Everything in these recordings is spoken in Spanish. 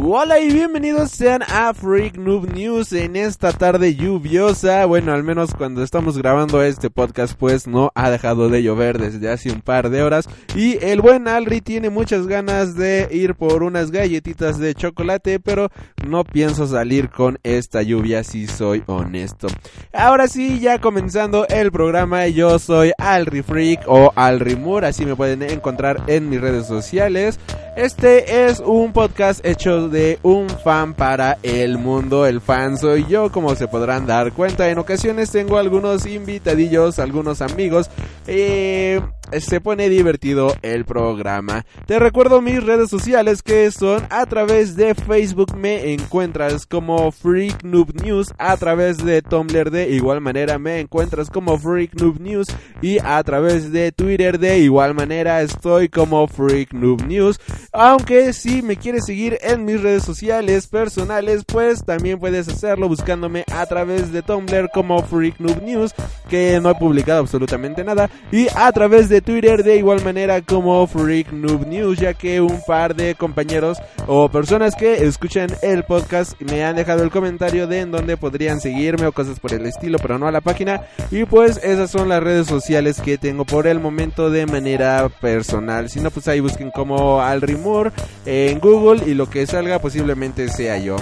Hola y bienvenidos sean a Freak Noob News en esta tarde lluviosa. Bueno, al menos cuando estamos grabando este podcast, pues no ha dejado de llover desde hace un par de horas. Y el buen Alri tiene muchas ganas de ir por unas galletitas de chocolate, pero no pienso salir con esta lluvia si soy honesto. Ahora sí, ya comenzando el programa, yo soy Alri Freak o Alri Moore, así me pueden encontrar en mis redes sociales. Este es un podcast hecho de un fan para el mundo. El fan soy yo, como se podrán dar cuenta. En ocasiones tengo algunos invitadillos, algunos amigos. Eh, se pone divertido el programa. Te recuerdo mis redes sociales que son a través de Facebook me encuentras como Freak Noob News, a través de Tumblr de igual manera me encuentras como Freak Noob News y a través de Twitter de igual manera estoy como Freak Noob News. Aunque si me quieres seguir en mis redes sociales personales, pues también puedes hacerlo buscándome a través de Tumblr como Freak Noob News, que no he publicado absolutamente nada, y a través de Twitter de igual manera como Freak Noob News, ya que un par de compañeros o personas que escuchan el podcast me han dejado el comentario de en dónde podrían seguirme o cosas por el estilo, pero no a la página. Y pues esas son las redes sociales que tengo por el momento de manera personal. Si no, pues ahí busquen como Alrimur en Google y lo que salga posiblemente sea yo.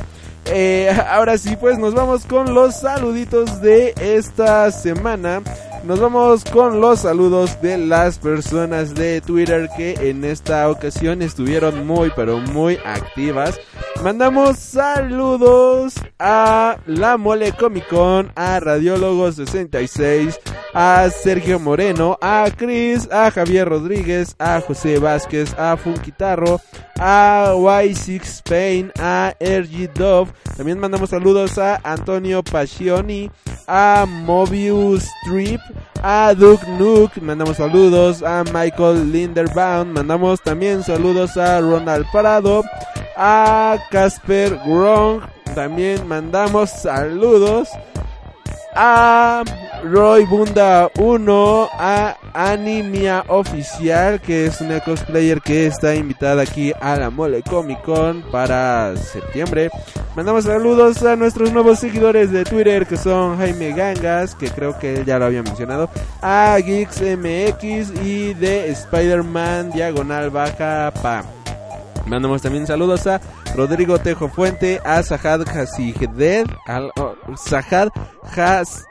Eh, ahora sí, pues nos vamos con los saluditos de esta semana. Nos vamos con los saludos de las personas de Twitter que en esta ocasión estuvieron muy pero muy activas. Mandamos saludos a La Mole Comic Con, a Radiólogo 66, a Sergio Moreno, a Chris, a Javier Rodríguez, a José Vázquez, a Funquitarro, a Y6 Spain, a RG Dove. También mandamos saludos a Antonio Pacioni, a Mobius Strip, a Duke Nook, mandamos saludos a Michael Linderbaum, mandamos también saludos a Ronald Parado, a Casper Gronk, también mandamos saludos a Roy Bunda 1, a Animia Oficial, que es una cosplayer que está invitada aquí a la Mole Comic Con para septiembre. Mandamos saludos a nuestros nuevos seguidores de Twitter, que son Jaime Gangas, que creo que él ya lo había mencionado, a Geeks MX y de Spider-Man Diagonal Baja Pam. Mandamos también saludos a Rodrigo Tejo Fuente, a Sahad Hasided, al oh, Sahad Has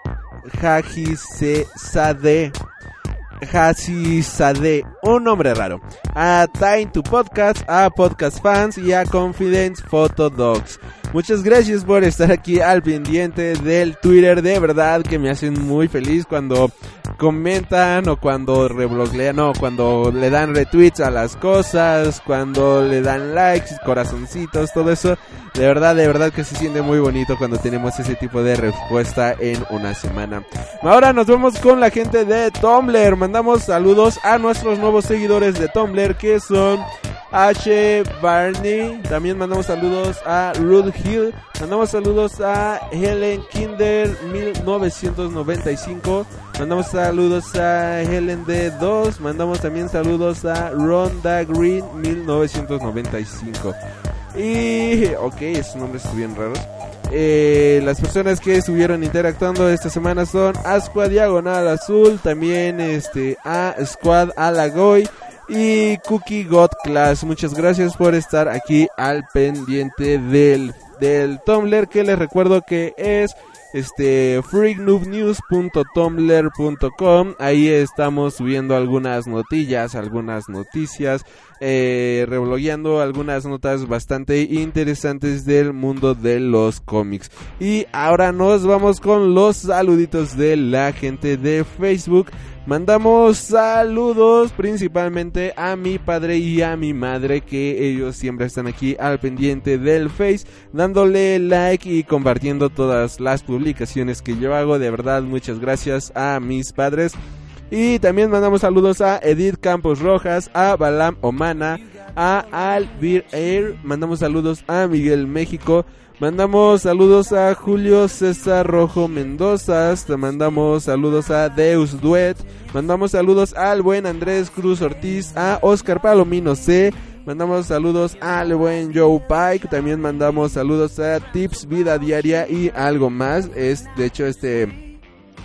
Hajisade. Un nombre raro. A Time to Podcast, a Podcast Fans y a Confidence Photo Dogs. Muchas gracias por estar aquí al pendiente del Twitter. De verdad que me hacen muy feliz cuando comentan o cuando rebloglean, no, cuando le dan retweets a las cosas, cuando le dan likes, corazoncitos, todo eso. De verdad, de verdad que se siente muy bonito cuando tenemos ese tipo de respuesta en una semana. Ahora nos vemos con la gente de Tumblr. Mandamos saludos a nuestros nuevos seguidores de Tumblr que son H. Barney. También mandamos saludos a Ruth Mandamos saludos a Helen Kinder 1995. Mandamos saludos a Helen D2. Mandamos también saludos a Ronda Green 1995. Y, ok, esos nombres estuvieron raros. Eh, las personas que estuvieron interactuando esta semana son a Squad Diagonal Azul, también este a Squad Alagoy y Cookie God Class. Muchas gracias por estar aquí al pendiente del, del Tumblr que les recuerdo que es este freaknoobnews.tumblr.com ahí estamos subiendo algunas notillas algunas noticias eh, revologueando algunas notas bastante interesantes del mundo de los cómics. Y ahora nos vamos con los saluditos de la gente de Facebook. Mandamos saludos principalmente a mi padre y a mi madre que ellos siempre están aquí al pendiente del Face, dándole like y compartiendo todas las publicaciones que yo hago. De verdad, muchas gracias a mis padres. Y también mandamos saludos a Edith Campos Rojas, a Balam Omana, a Albir Air, mandamos saludos a Miguel México, mandamos saludos a Julio César Rojo Mendoza, te mandamos saludos a Deus Duet, mandamos saludos al buen Andrés Cruz Ortiz, a Oscar Palomino C, Mandamos saludos al buen Joe Pike. También mandamos saludos a Tips Vida Diaria y algo más. Es de hecho este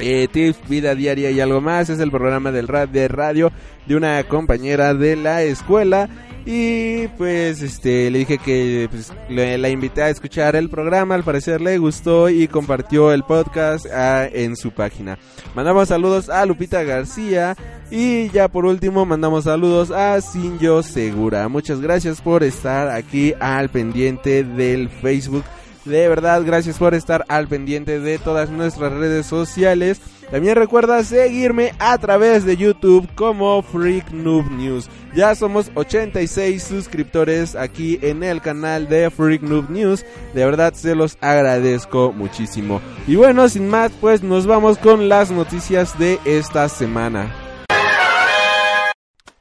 eh, Tips Vida Diaria y algo más. Es el programa del de radio de una compañera de la escuela. Y pues este le dije que pues, le, la invité a escuchar el programa, al parecer le gustó y compartió el podcast ah, en su página. Mandamos saludos a Lupita García y ya por último mandamos saludos a Sinjo Segura. Muchas gracias por estar aquí al pendiente del Facebook. De verdad, gracias por estar al pendiente de todas nuestras redes sociales. También recuerda seguirme a través de YouTube como Freak Noob News. Ya somos 86 suscriptores aquí en el canal de Freak Noob News. De verdad se los agradezco muchísimo. Y bueno, sin más, pues nos vamos con las noticias de esta semana.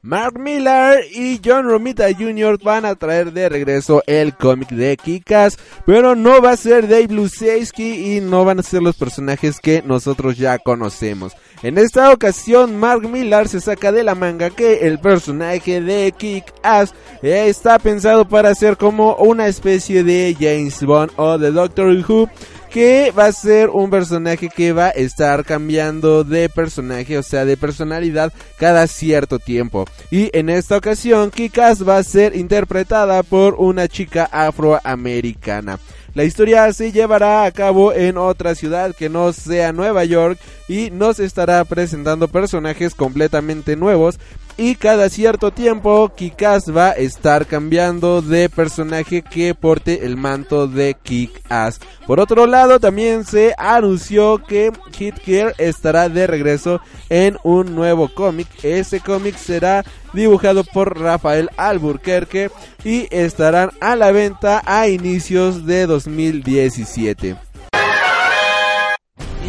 Mark Miller y John Romita Jr. van a traer de regreso el cómic de Kikas, pero no va a ser Dave Luceski y no van a ser los personajes que nosotros ya conocemos. En esta ocasión, Mark Millar se saca de la manga que el personaje de Kick-Ass está pensado para ser como una especie de James Bond o de Doctor Who que va a ser un personaje que va a estar cambiando de personaje, o sea, de personalidad cada cierto tiempo. Y en esta ocasión, Kikas va a ser interpretada por una chica afroamericana. La historia se llevará a cabo en otra ciudad que no sea Nueva York y nos estará presentando personajes completamente nuevos y cada cierto tiempo Kick-Ass va a estar cambiando de personaje que porte el manto de Kick-Ass. Por otro lado, también se anunció que Hit estará de regreso en un nuevo cómic. Ese cómic será dibujado por Rafael Alburquerque y estarán a la venta a inicios de 2017.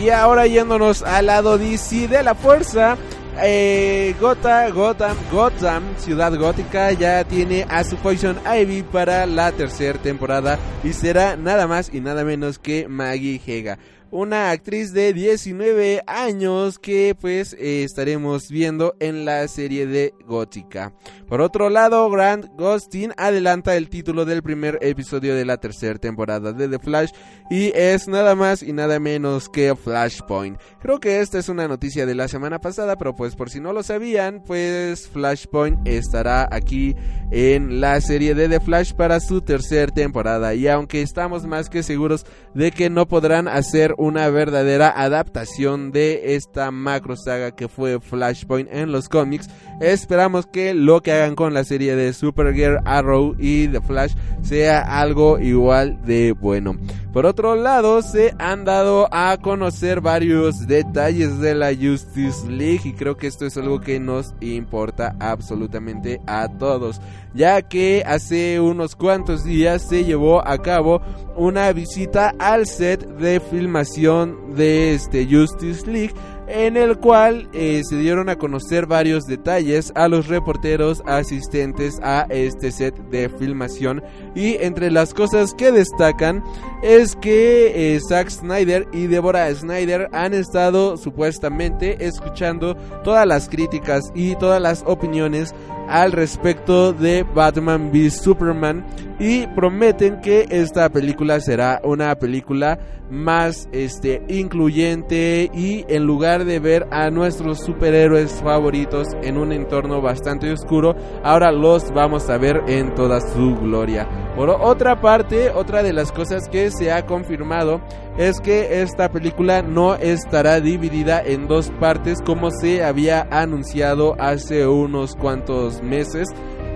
Y ahora yéndonos al lado DC de la fuerza, eh, Gotham, Gotham, Gotham, Ciudad Gótica ya tiene a su Poison Ivy para la tercera temporada y será nada más y nada menos que Maggie Hega una actriz de 19 años que pues eh, estaremos viendo en la serie de Gótica. Por otro lado, Grant Gustin adelanta el título del primer episodio de la tercera temporada de The Flash y es nada más y nada menos que Flashpoint. Creo que esta es una noticia de la semana pasada, pero pues por si no lo sabían, pues Flashpoint estará aquí en la serie de The Flash para su tercera temporada y aunque estamos más que seguros de que no podrán hacer una verdadera adaptación de esta macro saga que fue Flashpoint en los cómics. Esperamos que lo que hagan con la serie de Supergirl, Arrow y The Flash sea algo igual de bueno. Por otro lado, se han dado a conocer varios detalles de la Justice League y creo que esto es algo que nos importa absolutamente a todos, ya que hace unos cuantos días se llevó a cabo una visita al set de filmación de este Justice League en el cual eh, se dieron a conocer varios detalles a los reporteros asistentes a este set de filmación. Y entre las cosas que destacan es que eh, Zack Snyder y Deborah Snyder han estado supuestamente escuchando todas las críticas y todas las opiniones al respecto de Batman v Superman y prometen que esta película será una película más este incluyente y en lugar de ver a nuestros superhéroes favoritos en un entorno bastante oscuro, ahora los vamos a ver en toda su gloria. Por otra parte, otra de las cosas que se ha confirmado es que esta película no estará dividida en dos partes como se había anunciado hace unos cuantos meses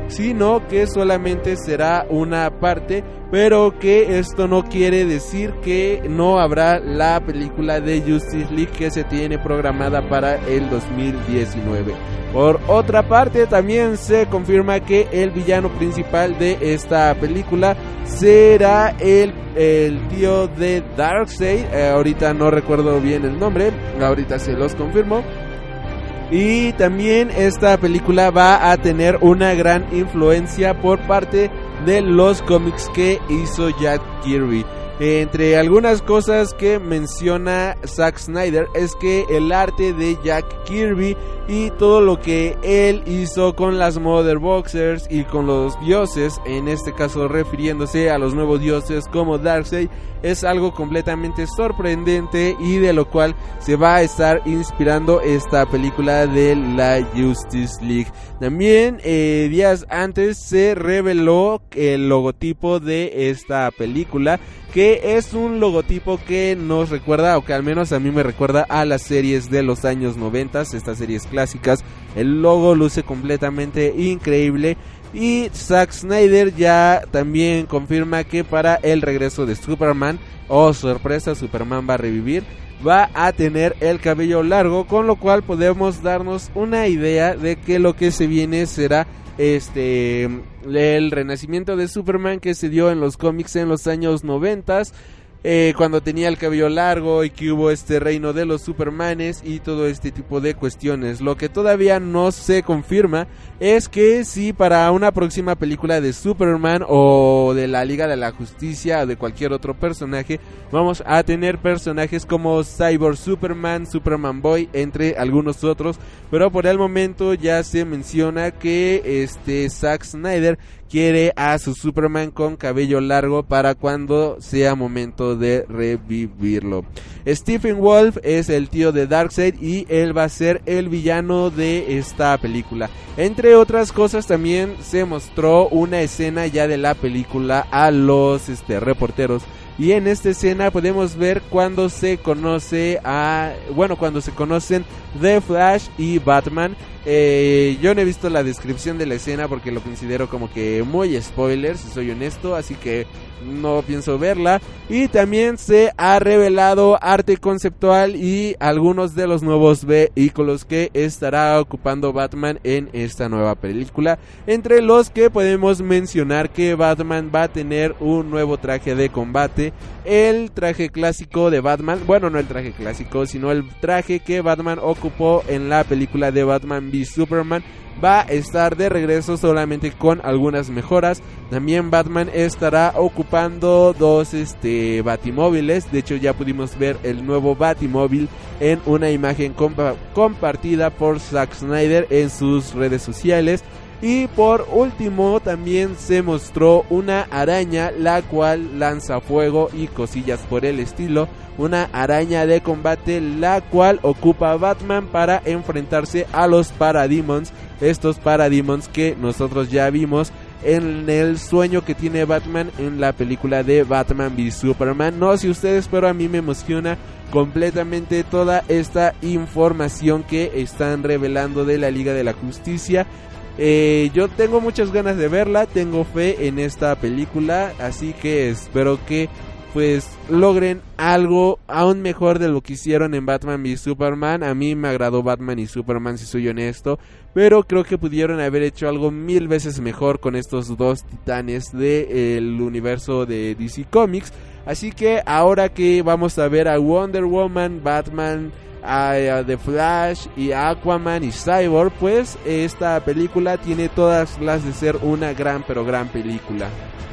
sino que solamente será una parte, pero que esto no quiere decir que no habrá la película de Justice League que se tiene programada para el 2019. Por otra parte, también se confirma que el villano principal de esta película será el, el tío de Darkseid. Eh, ahorita no recuerdo bien el nombre, ahorita se los confirmo. Y también esta película va a tener una gran influencia por parte de los cómics que hizo Jack Kirby. Entre algunas cosas que menciona Zack Snyder es que el arte de Jack Kirby y todo lo que él hizo con las Mother Boxers y con los dioses, en este caso refiriéndose a los nuevos dioses como Darkseid, es algo completamente sorprendente y de lo cual se va a estar inspirando esta película de la Justice League. También eh, días antes se reveló el logotipo de esta película que es un logotipo que nos recuerda, o que al menos a mí me recuerda a las series de los años 90, estas series clásicas. El logo luce completamente increíble. Y Zack Snyder ya también confirma que para el regreso de Superman, oh sorpresa, Superman va a revivir, va a tener el cabello largo, con lo cual podemos darnos una idea de que lo que se viene será este el renacimiento de Superman que se dio en los cómics en los años 90 eh, cuando tenía el cabello largo y que hubo este reino de los Supermanes y todo este tipo de cuestiones. Lo que todavía no se confirma es que si para una próxima película de Superman o de la Liga de la Justicia o de cualquier otro personaje, vamos a tener personajes como Cyborg Superman, Superman Boy, entre algunos otros, pero por el momento ya se menciona que este Zack Snyder quiere a su Superman con cabello largo para cuando sea momento de revivirlo. Stephen Wolf es el tío de Darkseid y él va a ser el villano de esta película. Entre otras cosas también se mostró una escena ya de la película a los este, reporteros. Y en esta escena podemos ver cuando se conoce a. Bueno, cuando se conocen The Flash y Batman. Eh, yo no he visto la descripción de la escena porque lo considero como que muy spoiler, si soy honesto, así que no pienso verla. Y también se ha revelado arte conceptual y algunos de los nuevos vehículos que estará ocupando Batman en esta nueva película. Entre los que podemos mencionar que Batman va a tener un nuevo traje de combate. El traje clásico de Batman, bueno, no el traje clásico, sino el traje que Batman ocupó en la película de Batman v Superman va a estar de regreso solamente con algunas mejoras. También Batman estará ocupando dos este, batimóviles. De hecho ya pudimos ver el nuevo batimóvil en una imagen compartida por Zack Snyder en sus redes sociales. Y por último también se mostró una araña la cual lanza fuego y cosillas por el estilo. Una araña de combate la cual ocupa Batman para enfrentarse a los Parademons estos Parademons que nosotros ya vimos en el sueño que tiene Batman en la película de Batman v Superman. No sé ustedes, pero a mí me emociona completamente toda esta información que están revelando de la Liga de la Justicia. Eh, yo tengo muchas ganas de verla, tengo fe en esta película, así que espero que pues logren algo aún mejor de lo que hicieron en Batman y Superman. A mí me agradó Batman y Superman si soy honesto, pero creo que pudieron haber hecho algo mil veces mejor con estos dos titanes del universo de DC Comics. Así que ahora que vamos a ver a Wonder Woman, Batman, a, The Flash y Aquaman y Cyborg, pues esta película tiene todas las de ser una gran pero gran película.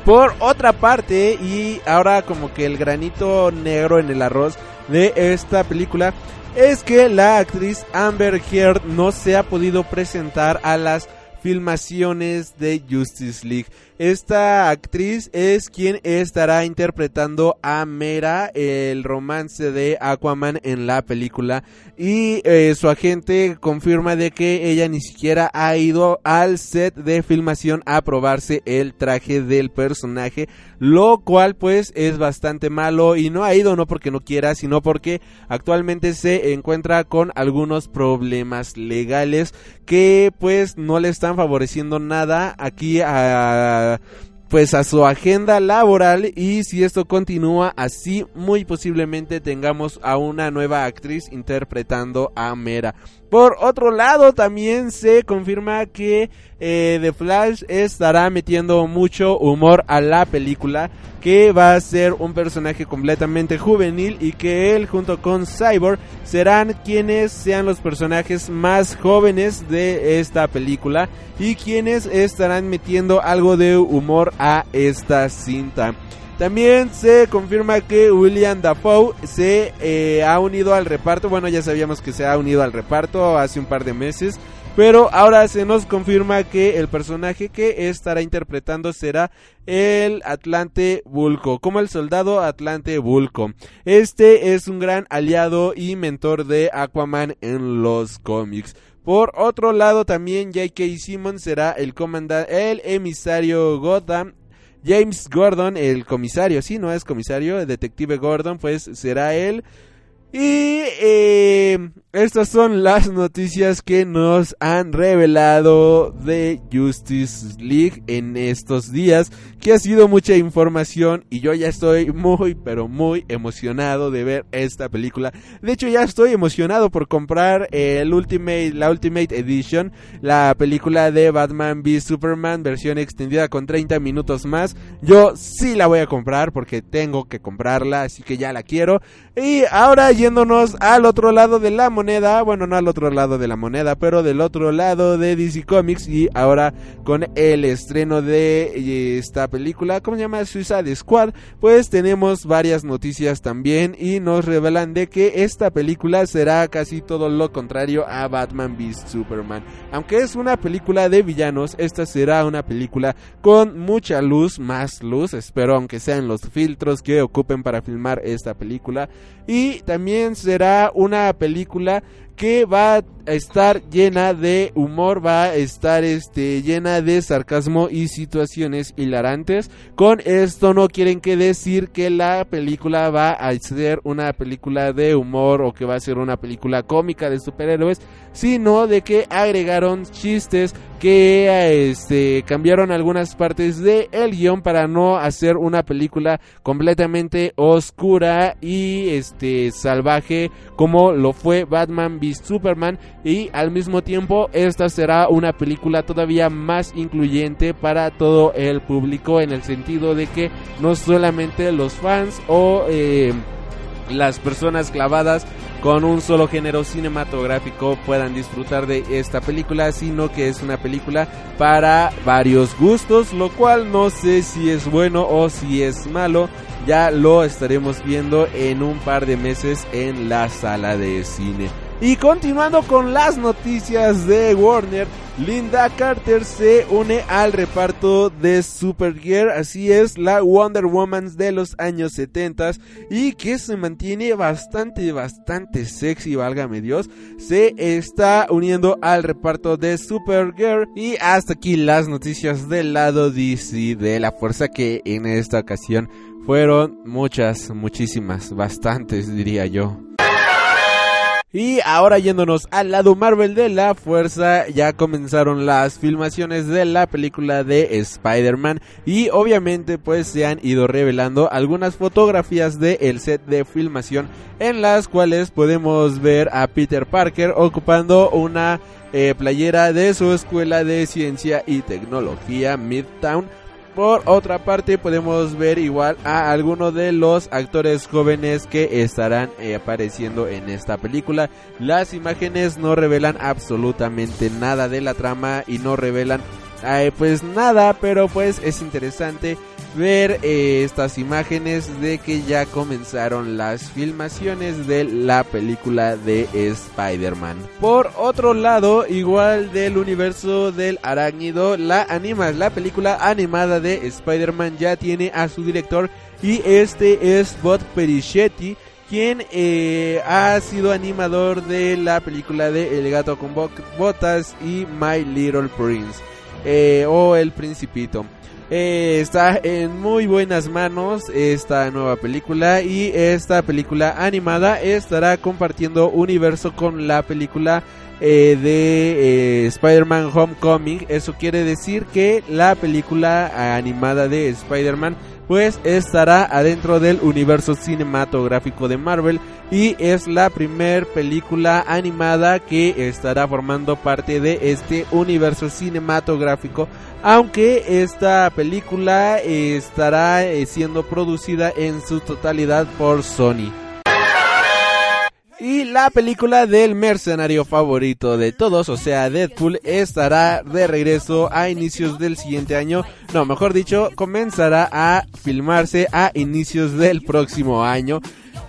Por otra parte, y ahora como que el granito negro en el arroz de esta película es que la actriz Amber Heard no se ha podido presentar a las filmaciones de Justice League. Esta actriz es quien estará interpretando a Mera, el romance de Aquaman en la película. Y eh, su agente confirma de que ella ni siquiera ha ido al set de filmación a probarse el traje del personaje. Lo cual pues es bastante malo y no ha ido no porque no quiera, sino porque actualmente se encuentra con algunos problemas legales que pues no le están favoreciendo nada aquí a pues a su agenda laboral y si esto continúa así muy posiblemente tengamos a una nueva actriz interpretando a Mera. Por otro lado también se confirma que eh, The Flash estará metiendo mucho humor a la película que va a ser un personaje completamente juvenil y que él junto con Cyborg serán quienes sean los personajes más jóvenes de esta película y quienes estarán metiendo algo de humor a esta cinta. También se confirma que William Dafoe se eh, ha unido al reparto. Bueno, ya sabíamos que se ha unido al reparto hace un par de meses. Pero ahora se nos confirma que el personaje que estará interpretando será el Atlante Vulco, como el soldado Atlante Vulco. Este es un gran aliado y mentor de Aquaman en los cómics. Por otro lado, también J.K. Simmons será el comandante, el emisario Gotham James Gordon, el comisario, sí, no es comisario, el detective Gordon, pues será él. Y eh, estas son las noticias que nos han revelado de Justice League en estos días, que ha sido mucha información y yo ya estoy muy pero muy emocionado de ver esta película. De hecho ya estoy emocionado por comprar el Ultimate, la Ultimate Edition, la película de Batman v Superman versión extendida con 30 minutos más. Yo sí la voy a comprar porque tengo que comprarla, así que ya la quiero. Y ahora yéndonos al otro lado de la moneda, bueno, no al otro lado de la moneda, pero del otro lado de DC Comics y ahora con el estreno de eh, esta película, ¿cómo se llama? Suicide Squad, pues tenemos varias noticias también y nos revelan de que esta película será casi todo lo contrario a Batman v Superman. Aunque es una película de villanos, esta será una película con mucha luz, más luz, espero aunque sean los filtros que ocupen para filmar esta película y también será una película que va a estar llena de humor, va a estar este, llena de sarcasmo y situaciones hilarantes. Con esto no quieren que decir que la película va a ser una película de humor o que va a ser una película cómica de superhéroes, sino de que agregaron chistes que este, cambiaron algunas partes del el guion para no hacer una película completamente oscura y este salvaje como lo fue Batman v Superman. Y al mismo tiempo esta será una película todavía más incluyente para todo el público en el sentido de que no solamente los fans o eh, las personas clavadas con un solo género cinematográfico puedan disfrutar de esta película, sino que es una película para varios gustos, lo cual no sé si es bueno o si es malo, ya lo estaremos viendo en un par de meses en la sala de cine. Y continuando con las noticias de Warner, Linda Carter se une al reparto de Supergirl, así es, la Wonder Woman de los años 70 y que se mantiene bastante, bastante sexy, válgame Dios, se está uniendo al reparto de Supergirl. Y hasta aquí las noticias del lado DC de la fuerza que en esta ocasión fueron muchas, muchísimas, bastantes diría yo. Y ahora yéndonos al lado Marvel de la fuerza, ya comenzaron las filmaciones de la película de Spider-Man. Y obviamente pues se han ido revelando algunas fotografías del el set de filmación en las cuales podemos ver a Peter Parker ocupando una eh, playera de su escuela de ciencia y tecnología Midtown por otra parte podemos ver igual a algunos de los actores jóvenes que estarán eh, apareciendo en esta película. Las imágenes no revelan absolutamente nada de la trama y no revelan pues nada, pero pues es interesante ver eh, estas imágenes de que ya comenzaron las filmaciones de la película de Spider-Man. Por otro lado, igual del universo del arácnido, la anima, la película animada de Spider-Man ya tiene a su director y este es Bob Perichetti quien eh, ha sido animador de la película de El gato con botas y My Little Prince eh, o El Principito. Eh, está en muy buenas manos esta nueva película y esta película animada estará compartiendo universo con la película de Spider-Man Homecoming. Eso quiere decir que la película animada de Spider-Man pues estará adentro del universo cinematográfico de Marvel y es la primer película animada que estará formando parte de este universo cinematográfico aunque esta película estará eh, siendo producida en su totalidad por Sony. Y la película del mercenario favorito de todos, o sea, Deadpool, estará de regreso a inicios del siguiente año. No, mejor dicho, comenzará a filmarse a inicios del próximo año.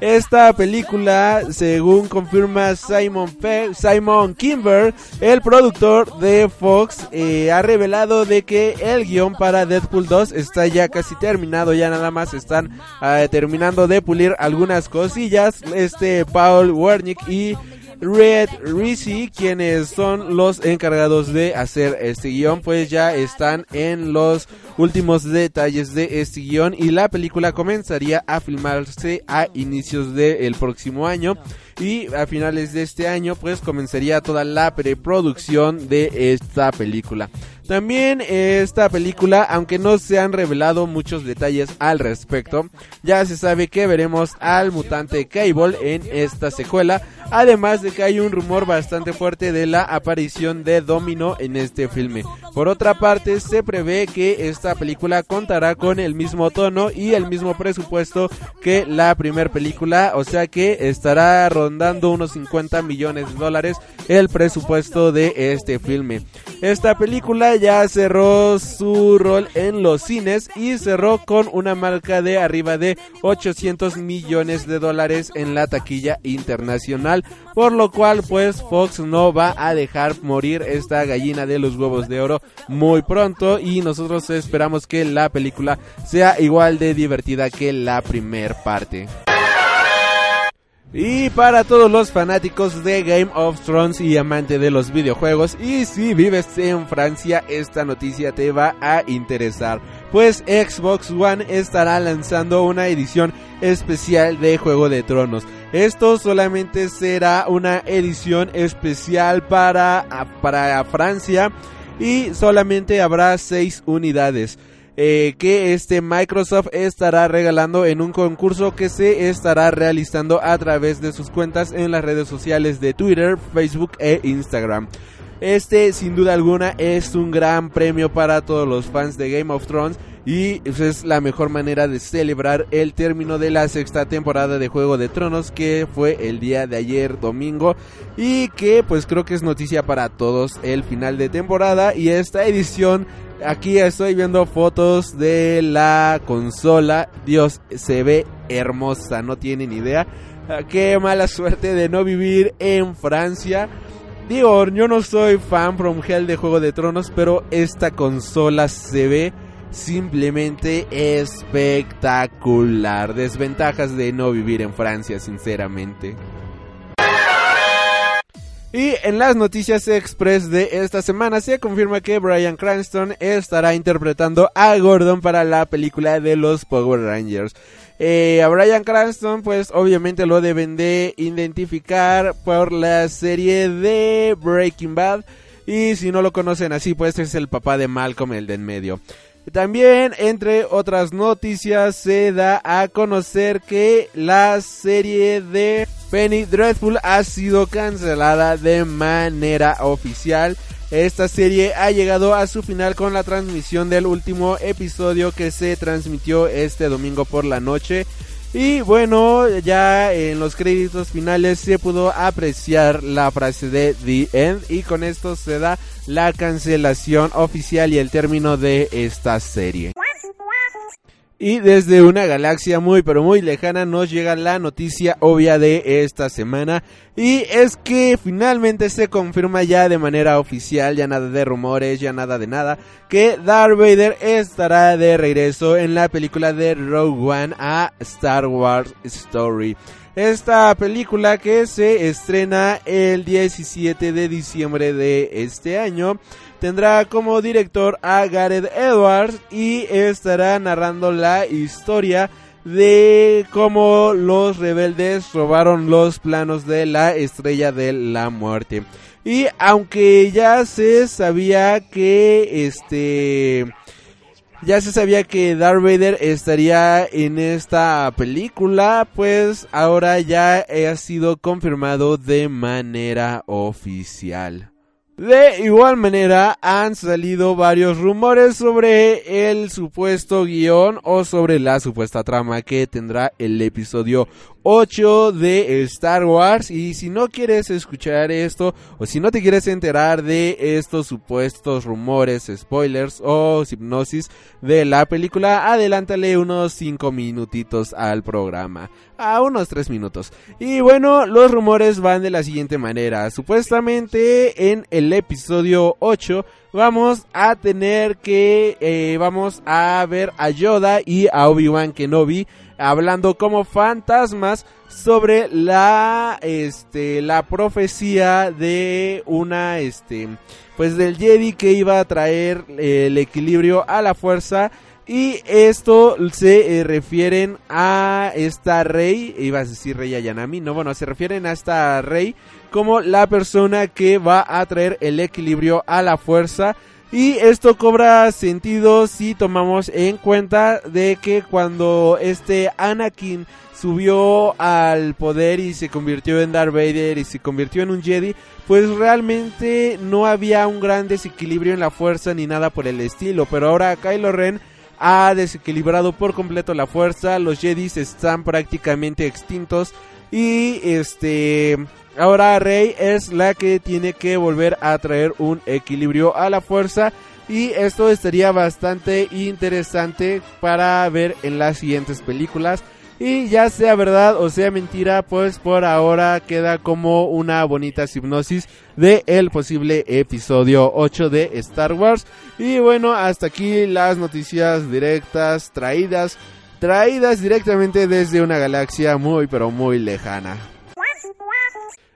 Esta película, según confirma Simon, Simon Kimber, el productor de Fox, eh, ha revelado de que el guion para Deadpool 2 está ya casi terminado, ya nada más están eh, terminando de pulir algunas cosillas. Este Paul Wernick y Red Rizzi, quienes son los encargados de hacer este guion, pues ya están en los últimos detalles de este guion y la película comenzaría a filmarse a inicios del próximo año y a finales de este año pues comenzaría toda la preproducción de esta película. También esta película, aunque no se han revelado muchos detalles al respecto, ya se sabe que veremos al mutante Cable en esta secuela, además de que hay un rumor bastante fuerte de la aparición de Domino en este filme. Por otra parte, se prevé que esta película contará con el mismo tono y el mismo presupuesto que la primera película, o sea que estará rondando unos 50 millones de dólares el presupuesto de este filme. Esta película ya cerró su rol en los cines y cerró con una marca de arriba de 800 millones de dólares en la taquilla internacional, por lo cual pues Fox no va a dejar morir esta gallina de los huevos de oro muy pronto y nosotros esperamos que la película sea igual de divertida que la primer parte. Y para todos los fanáticos de Game of Thrones y amante de los videojuegos, y si vives en Francia, esta noticia te va a interesar. Pues Xbox One estará lanzando una edición especial de Juego de Tronos. Esto solamente será una edición especial para, para Francia y solamente habrá 6 unidades. Eh, que este Microsoft estará regalando en un concurso que se estará realizando a través de sus cuentas en las redes sociales de Twitter, Facebook e Instagram. Este sin duda alguna es un gran premio para todos los fans de Game of Thrones y pues, es la mejor manera de celebrar el término de la sexta temporada de Juego de Tronos que fue el día de ayer domingo y que pues creo que es noticia para todos el final de temporada y esta edición Aquí estoy viendo fotos de la consola. Dios, se ve hermosa, no tienen idea. Ah, qué mala suerte de no vivir en Francia. Digo, yo no soy fan from hell de Juego de Tronos, pero esta consola se ve simplemente espectacular. Desventajas de no vivir en Francia, sinceramente. Y en las noticias express de esta semana se confirma que Brian Cranston estará interpretando a Gordon para la película de los Power Rangers. Eh, a Brian Cranston pues obviamente lo deben de identificar por la serie de Breaking Bad. Y si no lo conocen así pues es el papá de Malcolm, el de en medio. También, entre otras noticias, se da a conocer que la serie de Penny Dreadful ha sido cancelada de manera oficial. Esta serie ha llegado a su final con la transmisión del último episodio que se transmitió este domingo por la noche. Y bueno, ya en los créditos finales se pudo apreciar la frase de The End y con esto se da la cancelación oficial y el término de esta serie. Y desde una galaxia muy pero muy lejana nos llega la noticia obvia de esta semana. Y es que finalmente se confirma ya de manera oficial, ya nada de rumores, ya nada de nada, que Darth Vader estará de regreso en la película de Rogue One a Star Wars Story. Esta película que se estrena el 17 de diciembre de este año tendrá como director a Gareth Edwards y estará narrando la historia de cómo los rebeldes robaron los planos de la estrella de la muerte. Y aunque ya se sabía que este ya se sabía que Darth Vader estaría en esta película, pues ahora ya ha sido confirmado de manera oficial. De igual manera han salido varios rumores sobre el supuesto guion o sobre la supuesta trama que tendrá el episodio 8 de Star Wars. Y si no quieres escuchar esto o si no te quieres enterar de estos supuestos rumores, spoilers o hipnosis de la película, adelántale unos 5 minutitos al programa, a unos 3 minutos. Y bueno, los rumores van de la siguiente manera, supuestamente en el episodio 8 vamos a tener que eh, vamos a ver a Yoda y a Obi-Wan Kenobi hablando como fantasmas sobre la este la profecía de una este pues del Jedi que iba a traer el equilibrio a la fuerza. Y esto se eh, refieren a esta rey, iba a decir rey Ayanami, no, bueno, se refieren a esta rey como la persona que va a traer el equilibrio a la fuerza y esto cobra sentido si tomamos en cuenta de que cuando este Anakin subió al poder y se convirtió en Darth Vader y se convirtió en un Jedi, pues realmente no había un gran desequilibrio en la fuerza ni nada por el estilo. Pero ahora Kylo Ren ha desequilibrado por completo la fuerza, los Jedis están prácticamente extintos y este Ahora Rey es la que tiene que volver a traer un equilibrio a la fuerza. Y esto estaría bastante interesante para ver en las siguientes películas. Y ya sea verdad o sea mentira, pues por ahora queda como una bonita hipnosis de el posible episodio 8 de Star Wars. Y bueno, hasta aquí las noticias directas traídas, traídas directamente desde una galaxia muy pero muy lejana.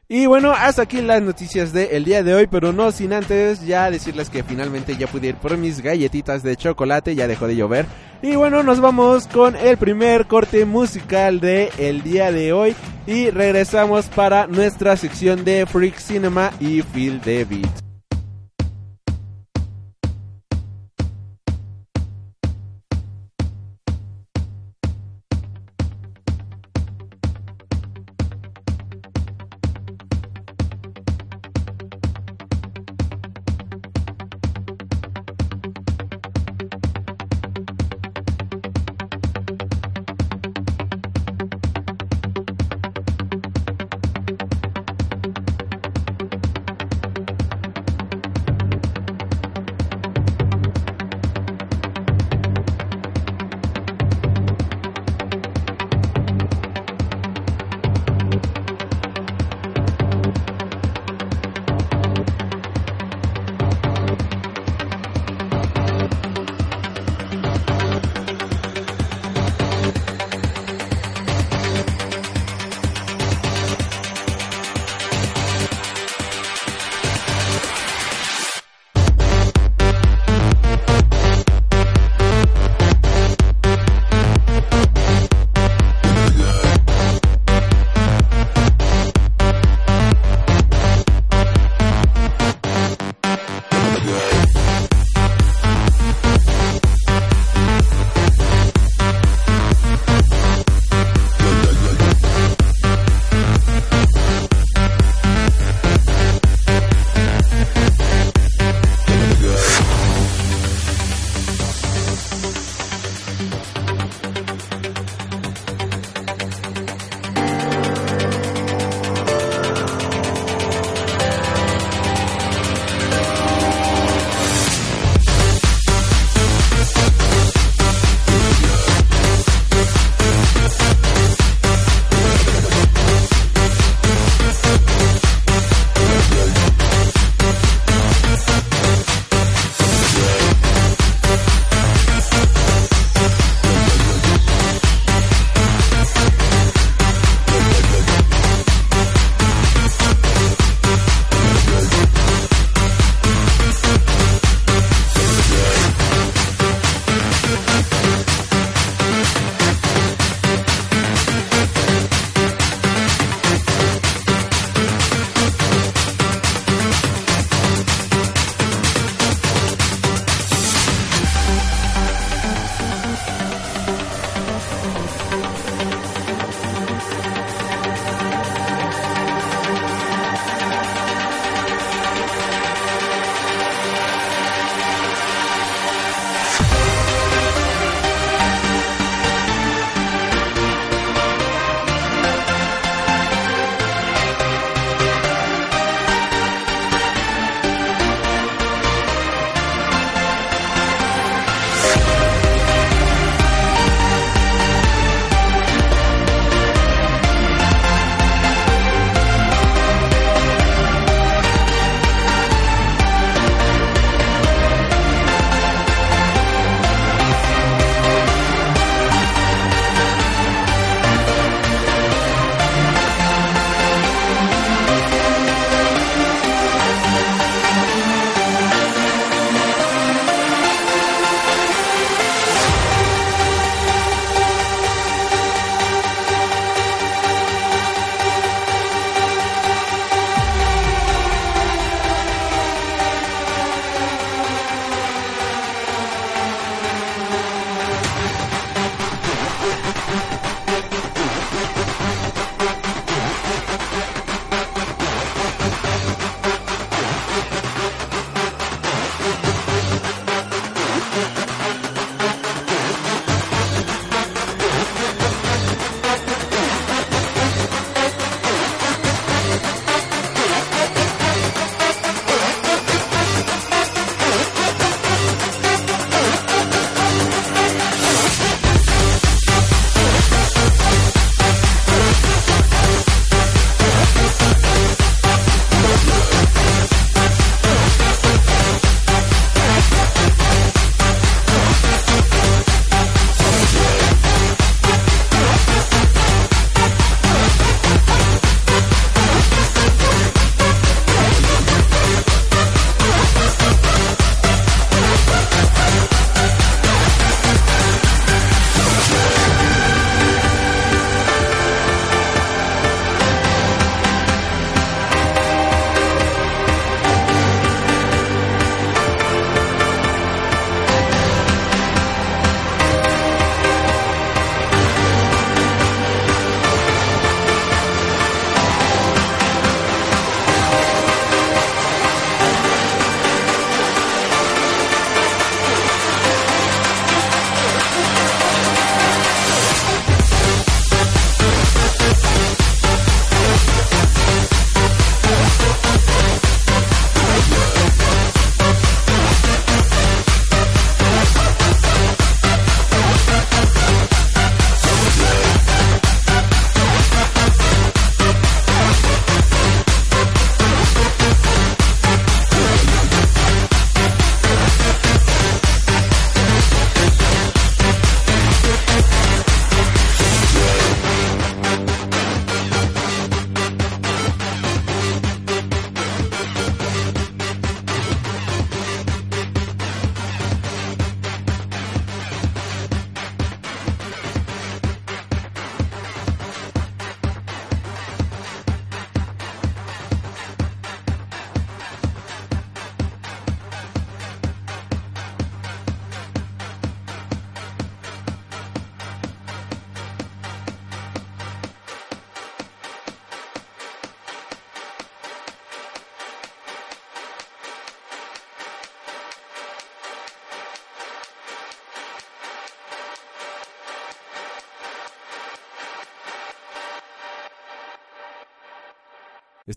Y bueno, hasta aquí las noticias del día de hoy, pero no sin antes ya decirles que finalmente ya pude ir por mis galletitas de chocolate, ya dejó de llover. Y bueno, nos vamos con el primer corte musical de el día de hoy y regresamos para nuestra sección de Freak Cinema y Feel the Beat.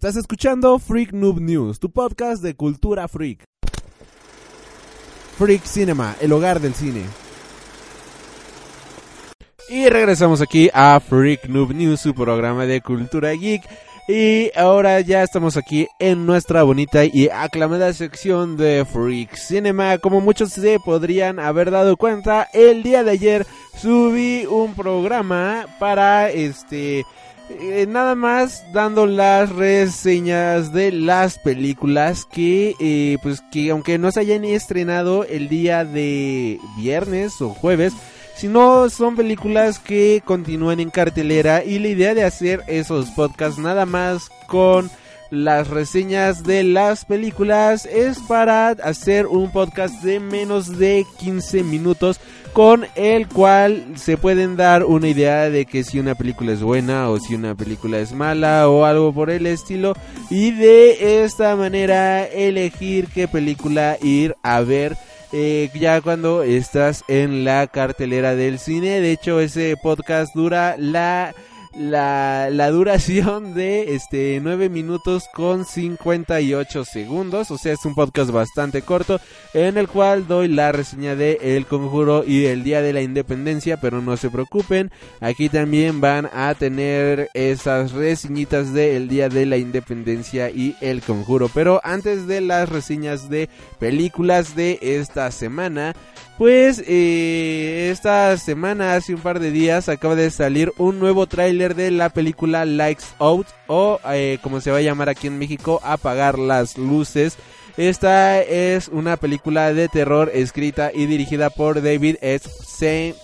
Estás escuchando Freak Noob News, tu podcast de cultura freak. Freak Cinema, el hogar del cine. Y regresamos aquí a Freak Noob News, su programa de cultura geek. Y ahora ya estamos aquí en nuestra bonita y aclamada sección de Freak Cinema. Como muchos se podrían haber dado cuenta, el día de ayer subí un programa para este eh, nada más dando las reseñas de las películas que eh, pues que aunque no se hayan estrenado el día de viernes o jueves sino son películas que continúan en cartelera y la idea de hacer esos podcasts nada más con las reseñas de las películas es para hacer un podcast de menos de 15 minutos con el cual se pueden dar una idea de que si una película es buena o si una película es mala o algo por el estilo. Y de esta manera elegir qué película ir a ver eh, ya cuando estás en la cartelera del cine. De hecho ese podcast dura la la, la duración de este 9 minutos con 58 segundos. O sea, es un podcast bastante corto en el cual doy la reseña de El Conjuro y el Día de la Independencia. Pero no se preocupen, aquí también van a tener esas reseñitas de El Día de la Independencia y El Conjuro. Pero antes de las reseñas de películas de esta semana, pues eh, esta semana, hace un par de días, acaba de salir un nuevo tráiler de la película Lights Out o eh, como se va a llamar aquí en México, Apagar las Luces. Esta es una película de terror escrita y dirigida por David S.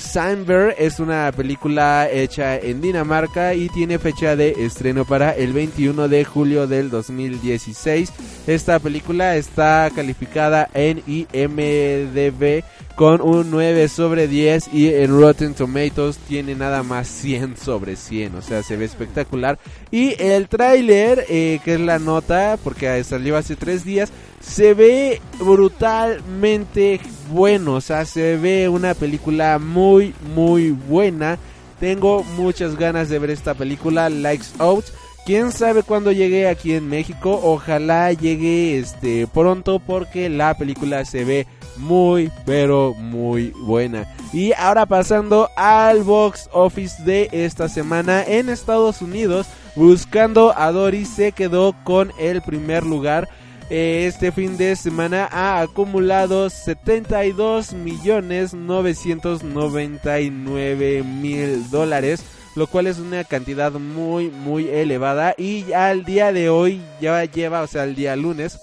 Sandberg es una película hecha en Dinamarca y tiene fecha de estreno para el 21 de julio del 2016. Esta película está calificada en IMDB con un 9 sobre 10 y en Rotten Tomatoes tiene nada más 100 sobre 100, o sea, se ve espectacular. Y el tráiler, eh, que es la nota, porque salió hace 3 días, se ve brutalmente bueno, o sea, se ve una película muy, muy buena. Tengo muchas ganas de ver esta película, Likes Out. Quién sabe cuándo llegue aquí en México. Ojalá llegue este pronto porque la película se ve muy pero muy buena. Y ahora pasando al box office de esta semana en Estados Unidos, buscando a Dory se quedó con el primer lugar. Este fin de semana ha acumulado 72 millones 999 mil dólares lo cual es una cantidad muy muy elevada. Y al día de hoy ya lleva, o sea, el día lunes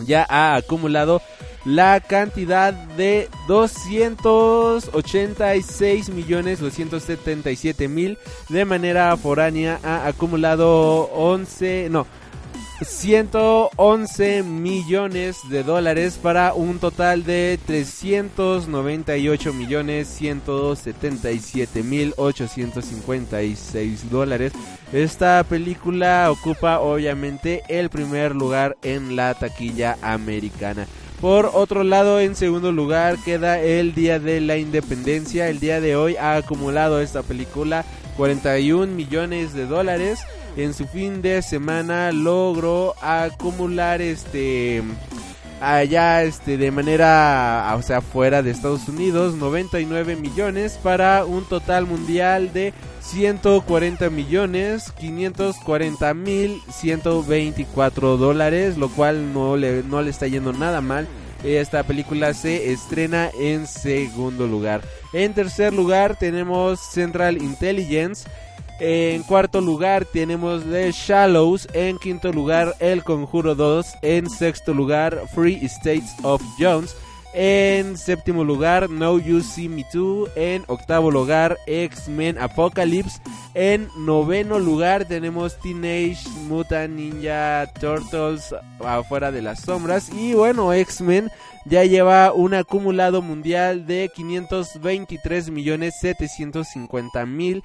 ya ha acumulado la cantidad de 286 millones 277 mil. De manera foránea ha acumulado 11 no 111 millones de dólares para un total de 398 millones 177 mil 856 dólares. Esta película ocupa obviamente el primer lugar en la taquilla americana. Por otro lado, en segundo lugar queda el Día de la Independencia. El día de hoy ha acumulado esta película 41 millones de dólares en su fin de semana logró acumular este allá este de manera o sea fuera de Estados Unidos 99 millones para un total mundial de 140 millones 540 mil 124 dólares lo cual no le, no le está yendo nada mal. Esta película se estrena en segundo lugar. En tercer lugar tenemos Central Intelligence en cuarto lugar tenemos The Shallows. En quinto lugar El Conjuro 2. En sexto lugar Free States of Jones. En séptimo lugar No You See Me Too. En octavo lugar X-Men Apocalypse. En noveno lugar tenemos Teenage Mutant Ninja Turtles afuera de las sombras. Y bueno, X-Men ya lleva un acumulado mundial de 523 millones 750 mil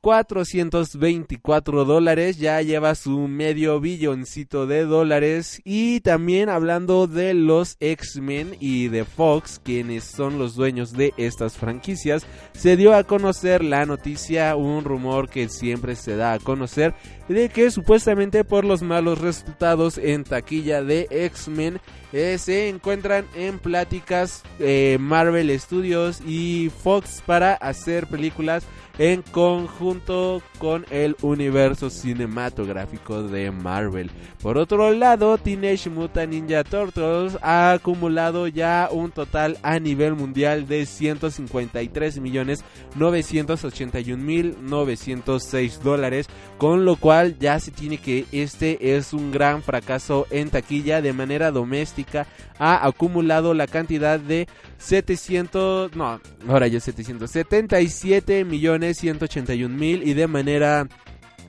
424 dólares, ya lleva su medio billoncito de dólares. Y también hablando de los X-Men y de Fox, quienes son los dueños de estas franquicias, se dio a conocer la noticia, un rumor que siempre se da a conocer, de que supuestamente por los malos resultados en taquilla de X-Men eh, se encuentran en pláticas eh, Marvel Studios y Fox para hacer películas en conjunto con el universo cinematográfico de Marvel. Por otro lado, Teenage Mutant Ninja Turtles ha acumulado ya un total a nivel mundial de 153 millones 981 mil 906 dólares, con lo cual ya se tiene que este es un gran fracaso en taquilla de manera doméstica. Ha acumulado la cantidad de 700, no, ahora ya 777 millones 181 mil y de manera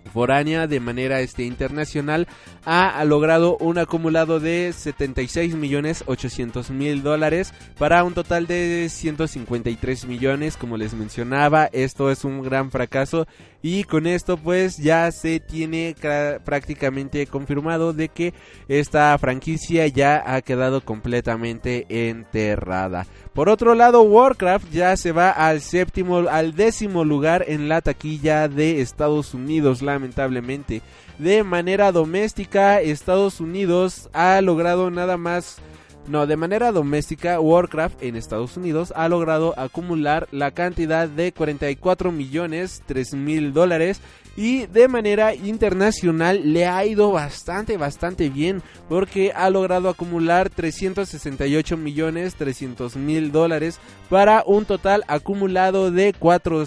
foránea de manera este internacional ha, logrado un acumulado de 76 millones 800 mil dólares para un total de 153 millones como les mencionaba. Esto es un gran fracaso y con esto pues ya se tiene prácticamente confirmado de que esta franquicia ya ha quedado completamente enterrada por otro lado, Warcraft ya se va al séptimo, al décimo lugar en la taquilla de Estados Unidos, lamentablemente. De manera doméstica, Estados Unidos ha logrado nada más no, de manera doméstica, Warcraft en Estados Unidos ha logrado acumular la cantidad de 44 millones 3 mil dólares y de manera internacional le ha ido bastante, bastante bien porque ha logrado acumular 368 millones 300 mil dólares para un total acumulado de 4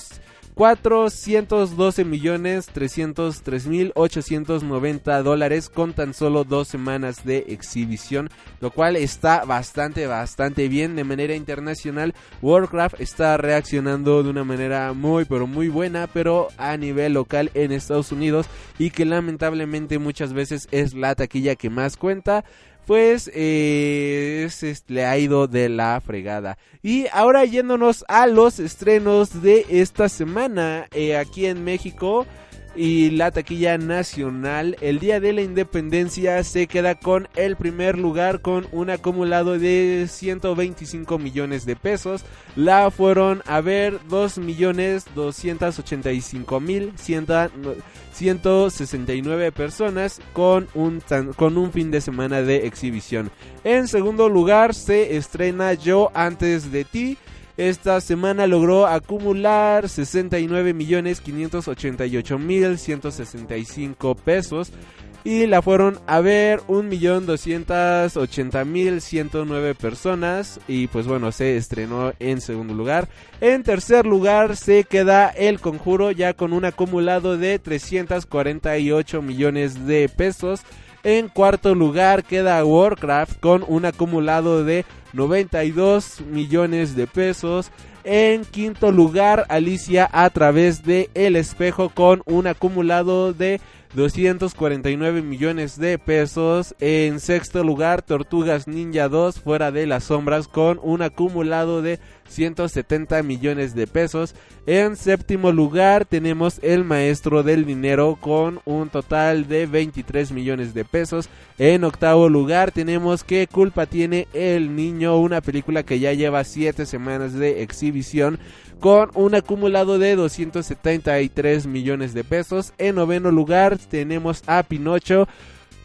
412 millones 303 mil 890 dólares con tan solo dos semanas de exhibición, lo cual está bastante, bastante bien de manera internacional. Warcraft está reaccionando de una manera muy, pero muy buena, pero a nivel local en Estados Unidos y que lamentablemente muchas veces es la taquilla que más cuenta pues eh, le ha ido de la fregada. Y ahora yéndonos a los estrenos de esta semana eh, aquí en México y la taquilla nacional. El Día de la Independencia se queda con el primer lugar con un acumulado de 125 millones de pesos. La fueron a ver 2 millones 285 mil 169 personas con un, con un fin de semana de exhibición. En segundo lugar se estrena Yo antes de ti esta semana logró acumular 69 millones 588 mil 165 pesos y la fueron a ver 1.280.109 personas y pues bueno se estrenó en segundo lugar. En tercer lugar se queda El Conjuro ya con un acumulado de 348 millones de pesos en cuarto lugar queda Warcraft con un acumulado de 92 millones de pesos. En quinto lugar, Alicia a través de El Espejo con un acumulado de 249 millones de pesos. En sexto lugar, Tortugas Ninja 2 fuera de las sombras con un acumulado de 170 millones de pesos. En séptimo lugar tenemos El Maestro del Dinero con un total de 23 millones de pesos. En octavo lugar tenemos ¿Qué culpa tiene el niño? Una película que ya lleva 7 semanas de exhibición con un acumulado de 273 millones de pesos. En noveno lugar tenemos a Pinocho